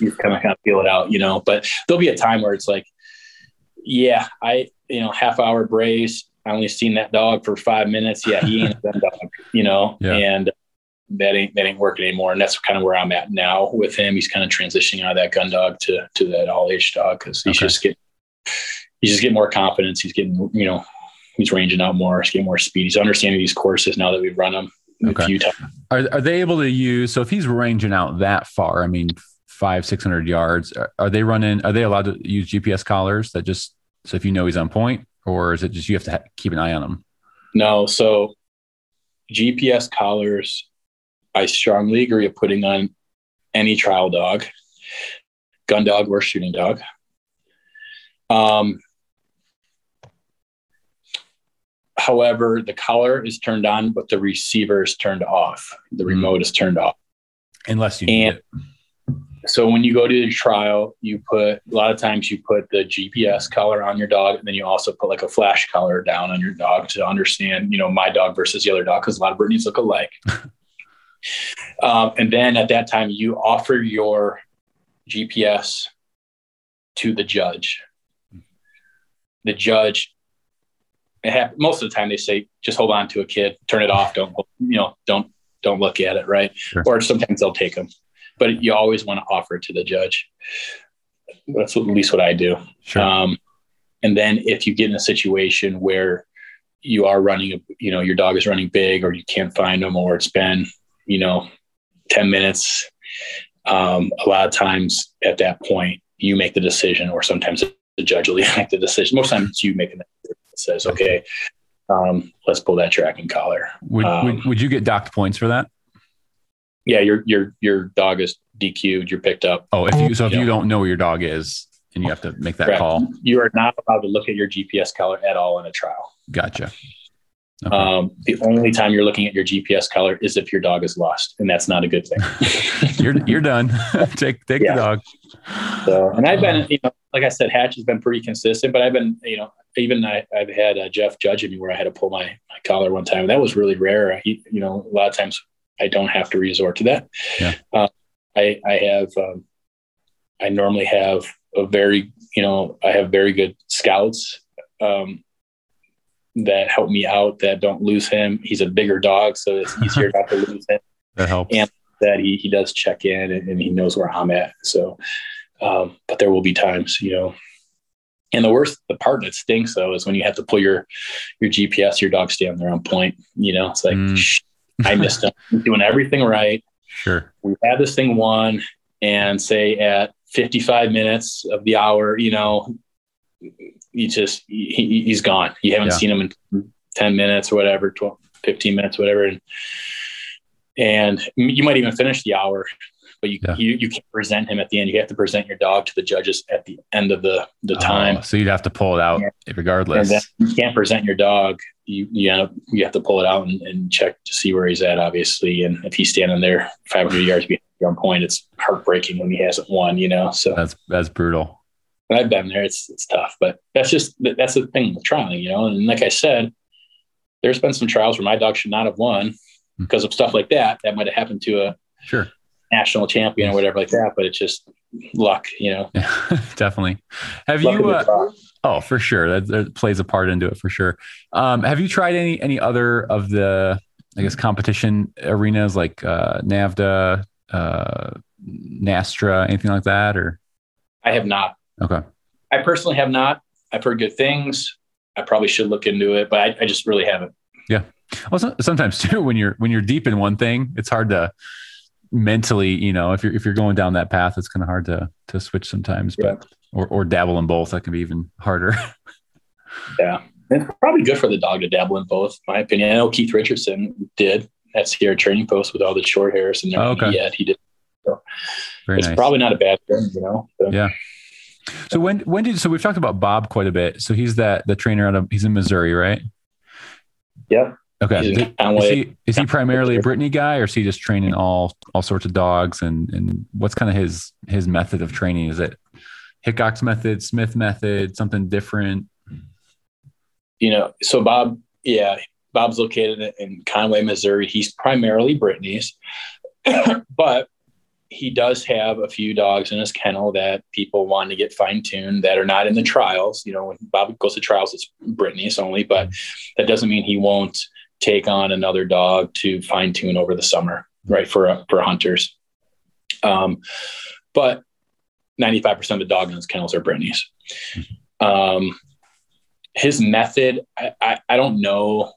you kind of kind of feel it out, you know. But there'll be a time where it's like, yeah, I you know half hour brace. I only seen that dog for five minutes. Yeah, he ain't a gun dog, you know, Yeah. and that ain't that ain't working anymore. And that's kind of where I'm at now with him. He's kind of transitioning out of that gun dog to to that all age dog because he's Okay. just getting he's just getting more confidence. He's getting you know he's ranging out more. He's getting more speed. He's understanding these courses now that we've run them Okay. a few times. Are are they able to use? So if he's ranging out that far, I mean, five six hundred yards, are, are they running? Are they allowed to use GPS collars that just so if you know he's on point, or is it just you have to ha- keep an eye on him? No, so GPS collars, I strongly agree of putting on any trial dog, gun dog or shooting dog. Um, however, the collar is turned on, but the receiver is turned off. The Mhm. remote is turned off. Unless you need And- it. so when you go to the trial, you put a lot of times you put the GPS collar on your dog, and then you also put like a flash collar down on your dog to understand, you know, my dog versus the other dog because a lot of Brittany's look alike. um, and then at that time, you offer your GPS to the judge. The judge, most of the time, they say just hold on to a kid, turn it off, don't you know, don't don't look at it, right? Sure. Or sometimes they'll take them but you always want to offer it to the judge. That's at least what I do. Sure. Um, and then if you get in a situation where you are running, you know, your dog is running big or you can't find them or it's been, you know, 10 minutes, um, a lot of times at that point you make the decision or sometimes the judge will make the decision. Most times you make that says, okay, um, let's pull that tracking collar. Would, um, would, would you get docked points for that? yeah, your your your dog is DQ'd. You're picked up. Oh, if you so if you, you don't know where your dog is and you have to make that correct. call, you are not allowed to look at your GPS collar at all in a trial. Gotcha. Okay. Um, the only time you're looking at your GPS collar is if your dog is lost, and that's not a good thing. you're you're done. take take yeah. the dog. So, and I've been, you know, like I said, Hatch has been pretty consistent, but I've been, you know, even I, have had uh, Jeff judging me where I had to pull my, my collar one time. That was really rare. He, you know, a lot of times I don't have to resort to that. Yeah. Uh, I, I have, um, I normally have a very, you know, I have very good scouts um, that help me out that don't lose him. He's a bigger dog, so it's easier not to lose him. That helps. And that he, he does check in and, and he knows where I'm at. So, um, but there will be times, you know, and the worst, the part that stinks though, is when you have to pull your your GPS, your dog stay on their own point. You know, it's like, mm. I missed him. doing everything right. Sure. We had this thing won, and say at 55 minutes of the hour, you know, he just he, he's gone. You haven't yeah. seen him in 10 minutes or whatever, 12, 15 minutes, whatever, and and you might even finish the hour but you, yeah. you you can't present him at the end. You have to present your dog to the judges at the end of the the time. Oh, so you'd have to pull it out yeah. regardless. you can't present your dog. You you know you have to pull it out and, and, check to see where he's at, obviously. And if he's standing there 500 yards behind on point, it's heartbreaking when he hasn't won. You know, so that's that's brutal. I've been there. It's it's tough, but that's just that's the thing with trialing. You know, and like I said, there's been some trials where my dog should not have won hmm. because of stuff like that. That might have happened to a sure national champion or whatever like that, but it's just luck, you know. Definitely. Have luck you? Uh, oh, for sure. That, that, plays a part into it for sure. Um, have you tried any any other of the I guess competition arenas like uh, NAVHDA, uh, NSTRA, anything like that, or? I have not. Okay. I personally have not. I've heard good things. I probably should look into it, but I, I just really haven't. Yeah. Well, so, sometimes too, when you're when you're deep in one thing, it's hard to mentally, you know, if you're if you're going down that path, it's kind of hard to to switch sometimes, yeah. but or or dabble in both. That can be even harder. yeah, it's probably good for the dog to dabble in both. my opinion. I know Keith Richardson did at Sierra Training Post with all the short hairs and oh, okay. yet he did. So it's nice. probably not a bad thing, you know. So. Yeah. So when when did so we've talked about Bob quite a bit. So he's that the trainer out of he's in Missouri, right? Yeah. Okay. Is he, is he primarily a Brittany guy, or is he just training all all sorts of dogs? And and what's kind of his his method of training? Is it Hickox method, Smith method, something different? You know, so Bob, yeah, Bob's located in Conway, Missouri. He's primarily Brittany's, but he does have a few dogs in his kennel that people want to get fine tuned that are not in the trials. You know, when Bob goes to trials, it's Brittany's only, but that doesn't mean he won't take on another dog to fine tune over the summer, right? For for hunters. Um, but 95% of the dog in his kennels are Brittany's. Um, his method, I, I, I don't know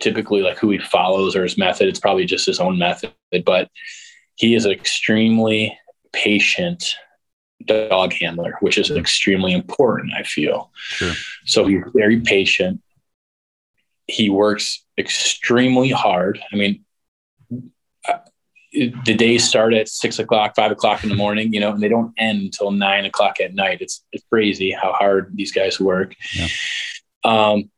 typically like who he follows or his method. It's probably just his own method, but he is an extremely patient dog handler, which is extremely important, I feel. Sure. So he's very patient he works extremely hard. I mean, uh, the days start at six o'clock, five o'clock in the morning, you know, and they don't end until nine o'clock at night. It's it's crazy how hard these guys work. Yeah. Um,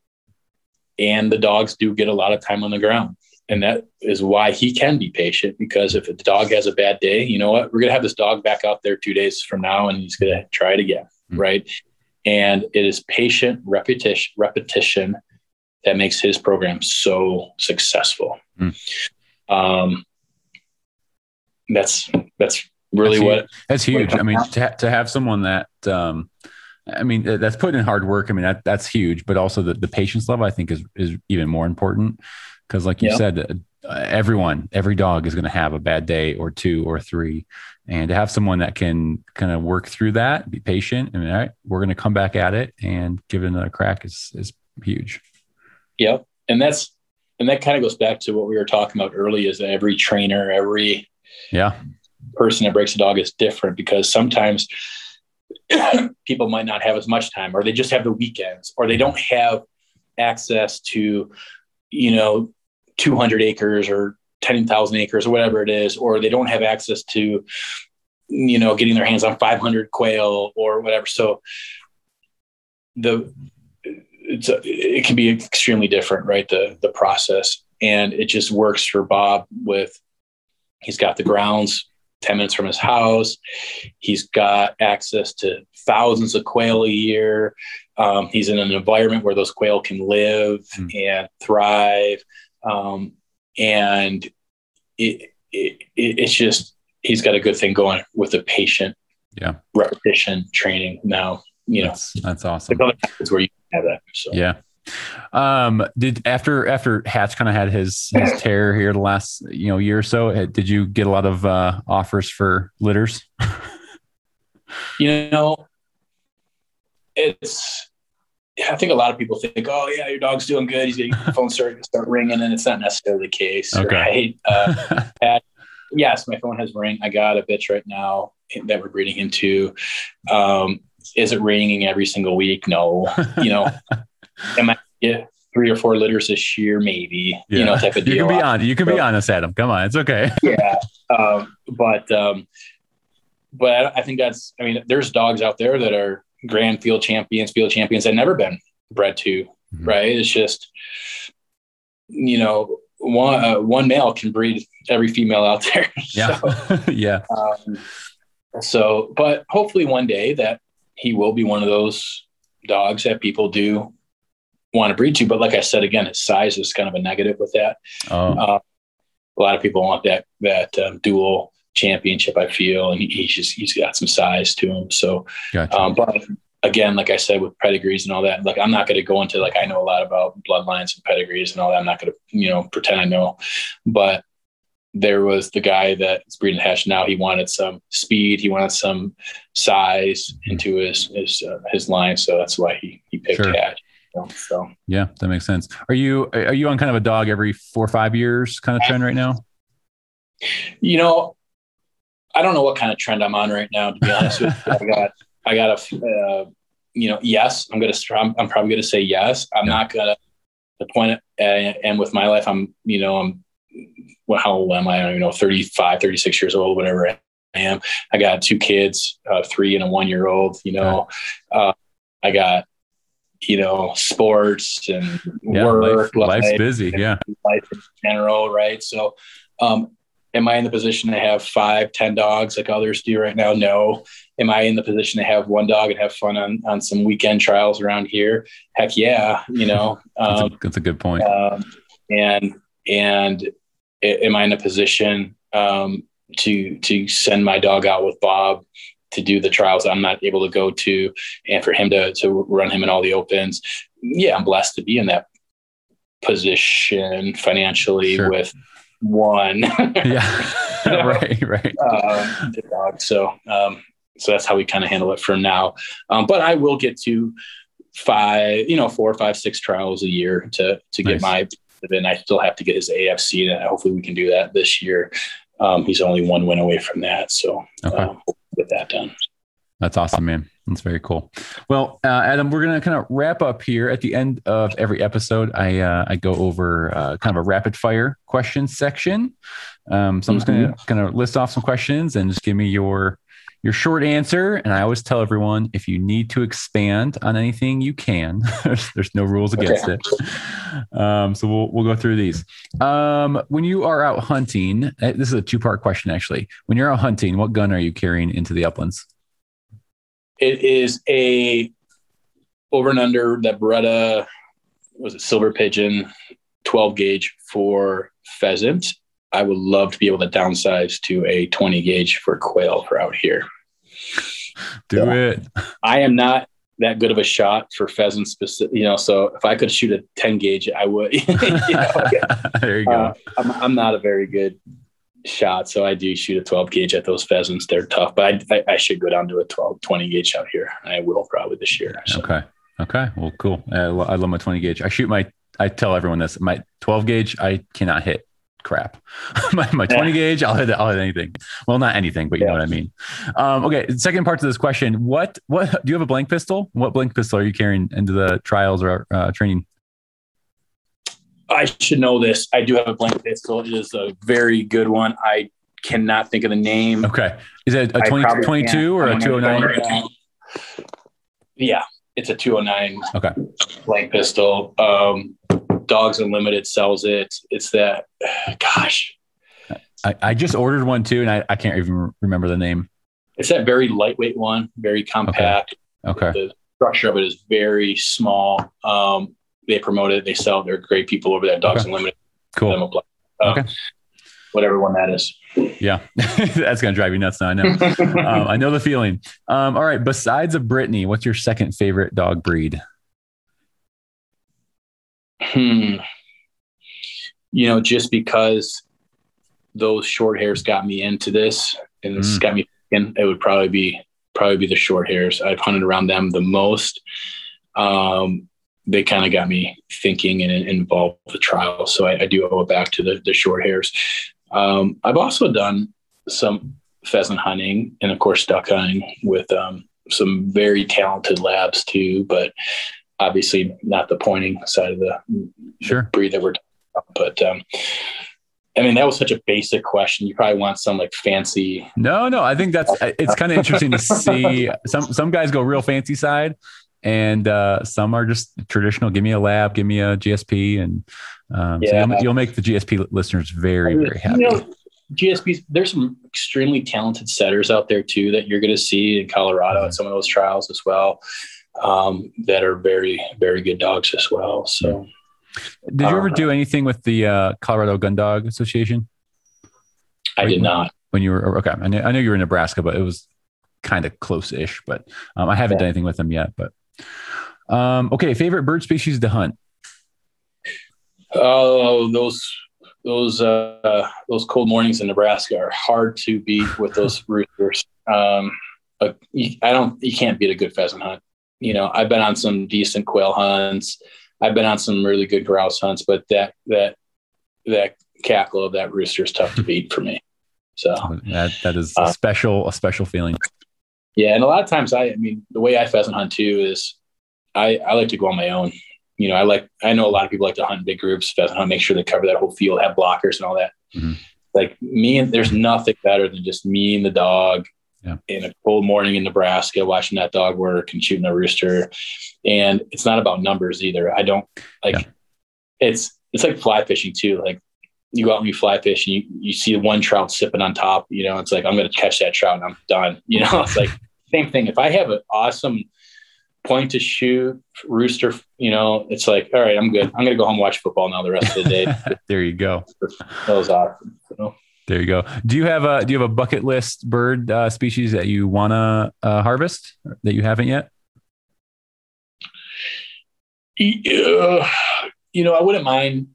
and the dogs do get a lot of time on the ground. And that is why he can be patient because if the dog has a bad day, you know what? We're going to have this dog back out there two days from now and he's going to try it again. Mm-hmm. Right. And it is patient repetition, repetition that makes his program so successful. Mm-hmm. Um, that's, that's really that's what huge. that's huge. I mean, to, to have someone that, um, I mean, that's putting in hard work. I mean, that, that's huge, but also the, the patience level, I think is, is even more important because like you yeah. said everyone every dog is going to have a bad day or two or three. And to have someone that can kind of work through that be patient and all right we're going to come back at it and give it another crack is is huge. Yeah and that's and that kind of goes back to what we were talking about early is that every trainer every yeah. person that breaks a dog is different because sometimes people might not have as much time or they just have the weekends or they don't have access to you know 200 acres or 10,000 acres or whatever it is, or they don't have access to, you know, getting their hands on 500 quail or whatever. So the, it's a, it can be extremely different, right? The, the process and it just works for Bob with, he's got the grounds 10 minutes from his house. He's got access to thousands of quail a year. Um, he's in an environment where those quail can live mm. and thrive. Um, and it, it, it's just, he's got a good thing going with the patient yeah. repetition training now, you know, that's, that's awesome. It's where you have that. So. Yeah. Um, did after after Hatch kind of had his his tear here the last you know year or so, eh, did you get a lot of uh, offers for litters? you know, it's I think a lot of people think, oh yeah, your dog's doing good. He's getting the phone starting to start ringing, and it's not necessarily the case, okay. right? Uh, at, yes, my phone has ring. I got a bitch right now that we're breeding into. Um, is it ringing every single week? No. You know, am I yeah, three or four litters this year? Maybe. Yeah. You know, type of deal. You can be on. You can so, be honest, Adam. Come on, it's okay. yeah, um, but um, but I think that's. I mean, there's dogs out there that are grand field champions, field champions that never been bred to, mm-hmm. right? It's just, you know, one uh, one male can breed every female out there. Yeah, so, yeah. Um, so, but hopefully one day that he will be one of those dogs that people do want to breed to. But like I said again, his size is kind of a negative with that. Oh. Uh, a lot of people want that that um, dual championship. I feel, and he, he's just he's got some size to him. So, gotcha. um, but again, like I said, with pedigrees and all that, like I'm not going to go into like I know a lot about bloodlines and pedigrees and all that. I'm not going to you know pretend I know, but there was the guy that's breeding Hatch now. He wanted some speed. He wanted some size into his his uh, his line. So that's why he he picked sure. Hatch. so yeah, that makes sense. Are you are you on kind of a dog every four or five years kind of trend right now? You know, I don't know what kind of trend I'm on right now. To be honest with you, I got I got a uh, you know yes. I'm gonna I'm, I'm probably gonna say yes. I'm yeah. not gonna the point uh, and with my life I'm you know I'm well, how old am I? I don't even know 35, 36 years old, whatever I am. I got two kids, uh, three and a one year old. You know, uh, I got you know sports and yeah, work. Life, life's busy. Yeah, life in general, right? So. Um, am I in the position to have five, ten dogs like others do right now? No. Am I in the position to have one dog and have fun on, on some weekend trials around here? Heck yeah, you know. that's, a, um, that's, a, good point. Um, and and am I in a position um, to to send my dog out with Bob to do the trials I'm not able to go to, and for him to to run him in all the opens? Yeah, I'm blessed to be in that position financially sure. with one. yeah. right. Right. Um, the dog. So, um, so that's how we kind of handle it for now. Um, but I will get to five, you know, four, five, six trials a year to, to get my, and I still have to get his AFC and hopefully we can do that this year. Um, he's only one win away from that. So okay. we'll get that done. That's awesome, man. That's very cool. Well, uh, Adam, we're gonna kind of wrap up here. At the end of every episode, I uh, I go over uh, kind of a rapid fire question section. Um, so I'm just gonna mm-hmm. gonna list off some questions and just give me your your short answer, and I always tell everyone if you need to expand on anything, you can. There's no rules against okay. it. Um, so we'll we'll go through these. Um, when you are out hunting, eh, this is a two part question actually. When you're out hunting, what gun are you carrying into the uplands? It is a over and under that Beretta was it silver pigeon 12 gauge for pheasant. I would love to be able to downsize to a 20 gauge for quail for out here. Do so it. I am not that good of a shot for pheasant specific, you know, so if I could shoot a 10 gauge, I would. you know, there you go. Uh, I'm, I'm, not a very good shot. So I do shoot a 12 gauge at those pheasants. They're tough, but I, I, I should go down to a 12, 20 gauge out here. I will probably this year. So. Okay. Okay. Well, cool. I, I love my 20 gauge. I shoot my, I tell everyone this, my 12 gauge, I cannot hit crap. my, my 20 yeah. gauge, I'll hit, I'll hit anything. Well, not anything, but you yeah. know what I mean. Um, okay. Second part to this question. What, what, do you have a blank pistol? What blank pistol are you carrying into the trials or uh, training? I should know this. I do have a blank pistol. It is a very good one. I cannot think of the name. Okay. Is it a 20, 22 or a 209? Yeah, it's a 209 okay. blank pistol. Um, Dogs Unlimited sells it. It's that, gosh. I, I just ordered one too, and I, I can't even remember the name. It's that very lightweight one, very compact. Okay. okay. The structure of it is very small. Um, they promote it. They sell. They're great people over there. Dogs okay. Unlimited. Cool. Uh, okay. Whatever one that is. Yeah, that's gonna drive you nuts now. I know. um, I know the feeling. Um, all right. Besides a Brittany, what's your second favorite dog breed? Hmm. You know, just because those short hairs got me into this and this mm. got me in, it would probably be probably be the short hairs. I've hunted around them the most. Um, they kind of got me thinking and, involved with the trial. So I, I, do owe it back to the, the short hairs. Um, I've also done some pheasant hunting and of course duck hunting with um, some very talented labs too, but obviously not the pointing side of the, sure. breed that we're talking about. But um, I mean, that was such a basic question. You probably want some like fancy. No, no, I think that's it's kind of interesting to see. Some some guys go real fancy side, and uh, some are just traditional. Give me a lab, give me a GSP, and um, yeah. so you'll, you'll, make the GSP listeners very, very happy. You know, GSPs, there's some extremely talented setters out there too that you're going to see in Colorado mm-hmm. at some of those trials as well um, that are very, very good dogs as well. So, did you ever do anything with the uh, Colorado Gun Dog Association? I did not. When you were okay, I know, I know you were in Nebraska, but it was kind of close-ish. But um, I haven't yeah. done anything with them yet. But um, okay, favorite bird species to hunt? Oh, those those uh, those cold mornings in Nebraska are hard to beat with those roosters. Um, I don't. You can't beat a good pheasant hunt you know, I've been on some decent quail hunts. I've been on some really good grouse hunts, but that that that cackle of that rooster is tough to beat for me. So that that is a uh, special a special feeling. Yeah, and a lot of times I, I mean, the way I pheasant hunt too is I I like to go on my own. You know, I like I know a lot of people like to hunt in big groups, pheasant hunt, make sure they cover that whole field, have blockers and all that. Mm-hmm. Like me and there's nothing better than just me and the dog yeah. in a cold morning in Nebraska, watching that dog work and shooting a rooster. And it's not about numbers either. I don't like yeah. it's it's like fly fishing too. Like you go out and you fly fish and you, you see one trout sipping on top, you know, it's like I'm gonna catch that trout and I'm done. You know, it's like same thing. If I have an awesome point to shoot rooster, you know, it's like, all right, I'm good. I'm gonna go home watch football now the rest of the day. there you go. That was awesome. So. There you go. Do you have a do you have a bucket list bird uh, species that you want to uh, harvest that you haven't yet? Yeah, you know, I wouldn't mind.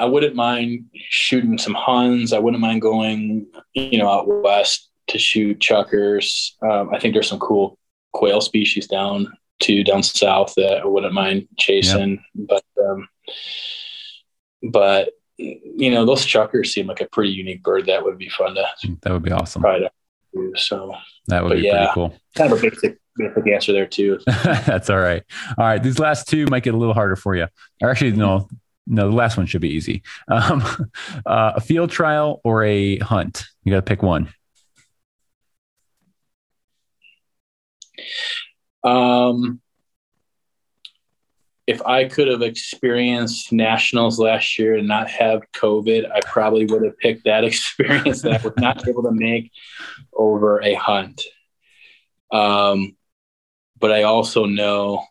I wouldn't mind shooting some huns. I wouldn't mind going, you know, out west to shoot chukars. Um, I think there's some cool quail species down to down south that I wouldn't mind chasing. Yep. But um, but you know, those chukars seem like a pretty unique bird. That would be fun to. That would be awesome. Try to do, so that would be yeah, pretty cool. Kind of a basic, basic answer there too. That's all right. All right, these last two might get a little harder for you. Or actually, no, no, the last one should be easy. Um, uh, a field trial or a hunt? You got to pick one. Um, if I could have experienced nationals last year and not have COVID, I probably would have picked that experience that I was not able to make over a hunt. Um, but I also know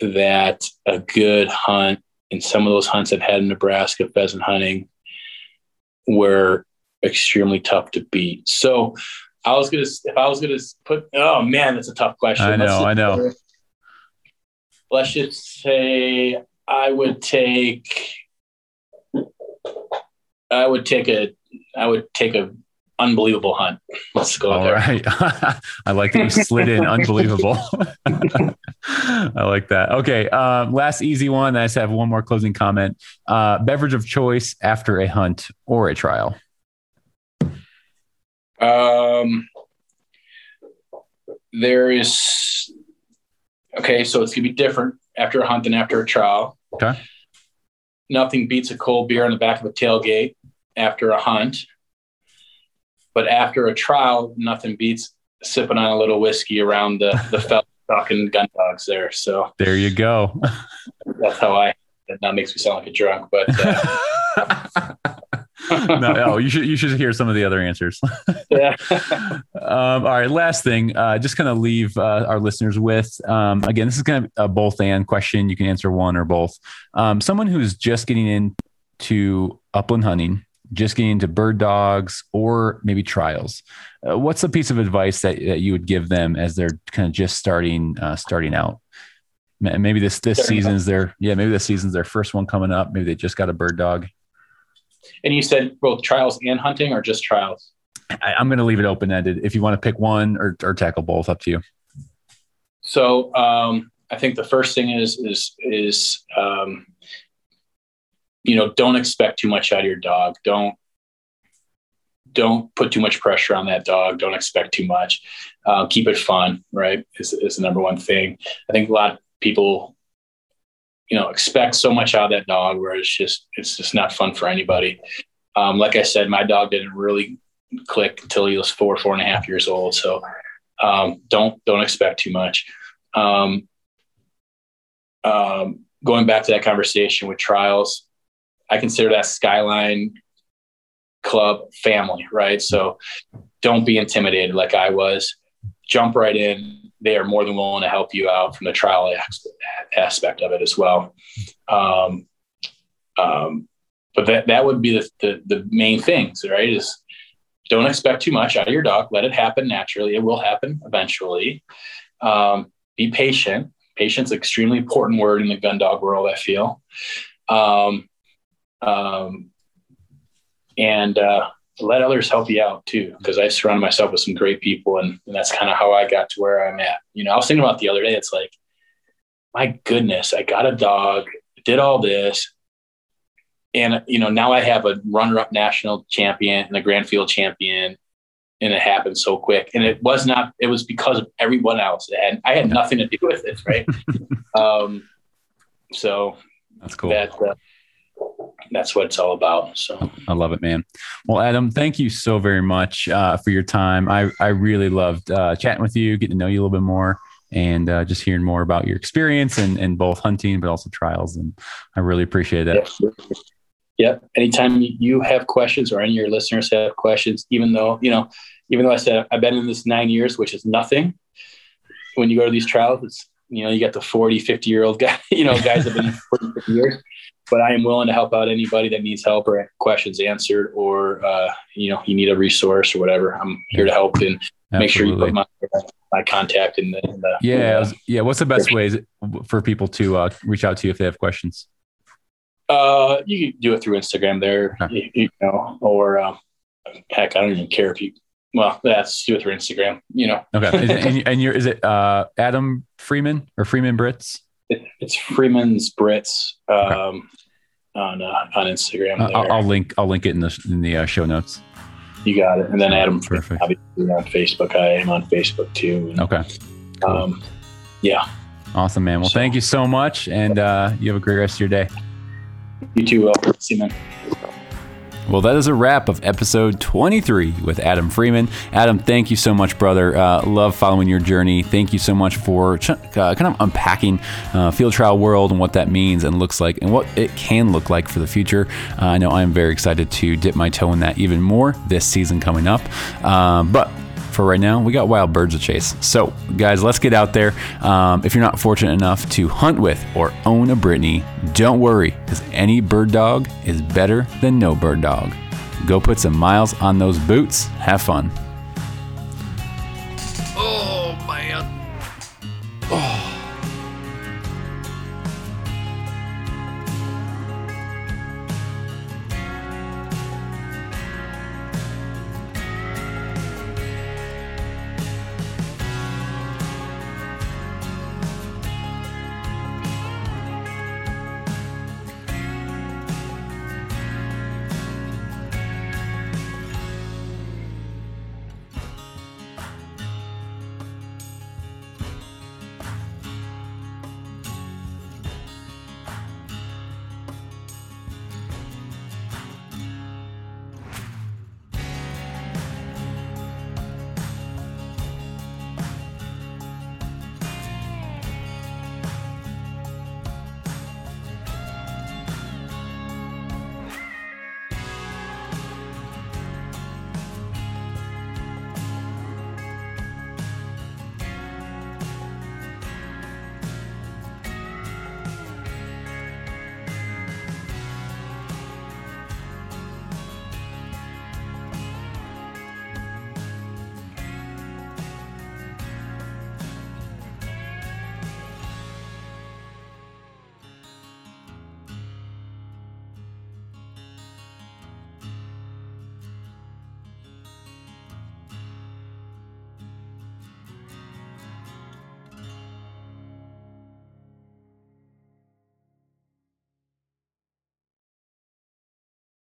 that a good hunt and some of those hunts I've had in Nebraska pheasant hunting were extremely tough to beat. So I was gonna if I was gonna put oh man, that's a tough question. I know, I know. Let's just say I would take I would take a I would take a unbelievable hunt. Let's go All there. right. I like that you slid in unbelievable. I like that. Okay. Um, last easy one. I just have one more closing comment. Uh, beverage of choice after a hunt or a trial. Um, there is okay, so it's gonna be different after a hunt than after a trial. Okay. Nothing beats a cold beer on the back of a tailgate after a hunt. But after a trial, nothing beats sipping on a little whiskey around the the fellow talking gun dogs there. So There you go. that's how I that now makes me sound like a drunk, but uh, no, no, you should you should hear some of the other answers. yeah. um, all right, last thing, uh, just kind of leave uh, our listeners with. Um, again, this is kind of a both and question. You can answer one or both. Um, someone who's just getting into upland hunting, just getting into bird dogs, or maybe trials. Uh, what's a piece of advice that, that you would give them as they're kind of just starting uh, starting out? Maybe this this Starting season's their yeah maybe this season's their first one coming up. Maybe they just got a bird dog. And you said both trials and hunting or just trials? I, I'm going to leave it open ended. If you want to pick one or, or tackle both, up to you. So um, I think the first thing is is is um, you know don't expect too much out of your dog. Don't don't put too much pressure on that dog. Don't expect too much. Uh, keep it fun. Right is is the number one thing. I think a lot of people you know expect so much out of that dog where it's just it's just not fun for anybody. Um, like I said, my dog didn't really click until he was four four and a half years old. So um, don't don't expect too much. Um, um, going back to that conversation with trials, I consider that Skyline Club family, right? So don't be intimidated like I was. Jump right in. They are more than willing to help you out from the trial aspect of it as well. Um, um, but that that would be the, the the main things, right? Is don't expect too much out of your dog. Let it happen naturally. It will happen eventually. Um, be patient. Patience, extremely important word in the gun dog world. I feel, um, um, and uh, let others help you out too. Because I surrounded myself with some great people, and, and that's kind of how I got to where I'm at. You know, I was thinking about the other day. It's like, my goodness, I got a dog, did all this, and you know now I have a runner-up national champion and a Grand Field champion, and it happened so quick. And it was not; it was because of everyone else. And I had nothing to do with it, right? um, so That's cool. that uh, that's what it's all about. So I love it, man. Well, Adam, thank you so very much uh, for your time. I, I really loved uh, chatting with you, getting to know you a little bit more, and uh, just hearing more about your experience and, and both hunting, but also trials. And I really appreciate that. Yep. Yep. Anytime you have questions or any of your listeners have questions, even though, you know, even though I said I've been in this nine years, which is nothing, when you go to these trials, it's, you know, you got the 40, 50 year old guy, you know, guys have been in 40, 50 years, but I am willing to help out anybody that needs help or questions answered, or, uh, you know, you need a resource or whatever. I'm here to help and make sure you put my, my contact in the, in the Yeah, was- yeah. What's the best ways for people to uh, reach out to you if they have questions? Uh, you can do it through Instagram there, Okay. you, you know, or um, heck, I don't even care if you. Well, that's do it through Instagram. You know, Okay, is it, and, and you're is it uh, Adam Freeman or Freeman Brits? It, it's Freeman's Brits um, on uh, on Instagram. Uh. I'll, I'll link I'll link it in the in the uh, show notes. you got it. And then Adam, Perfect. obviously on Facebook. I am on Facebook too. And, Okay, cool. um, yeah, awesome, man. Well, thank you so much, and uh, you have a great rest of your day. you too. Will. See you, man. Well, that is a wrap of episode 23 with Adam Freeman. Adam, thank you so much, brother. Uh, love following your journey. Thank you so much for ch- uh, kind of unpacking uh, field trial world and what that means and looks like and what it can look like for the future. Uh, I know I'm very excited to dip my toe in that even more this season coming up. Um, but for right now, we got wild birds to chase. So, guys, let's get out there. Um, if you're not fortunate enough to hunt with or own a Brittany, don't worry, because any bird dog is better than no bird dog. Go put some miles on those boots. Have fun. Oh, man.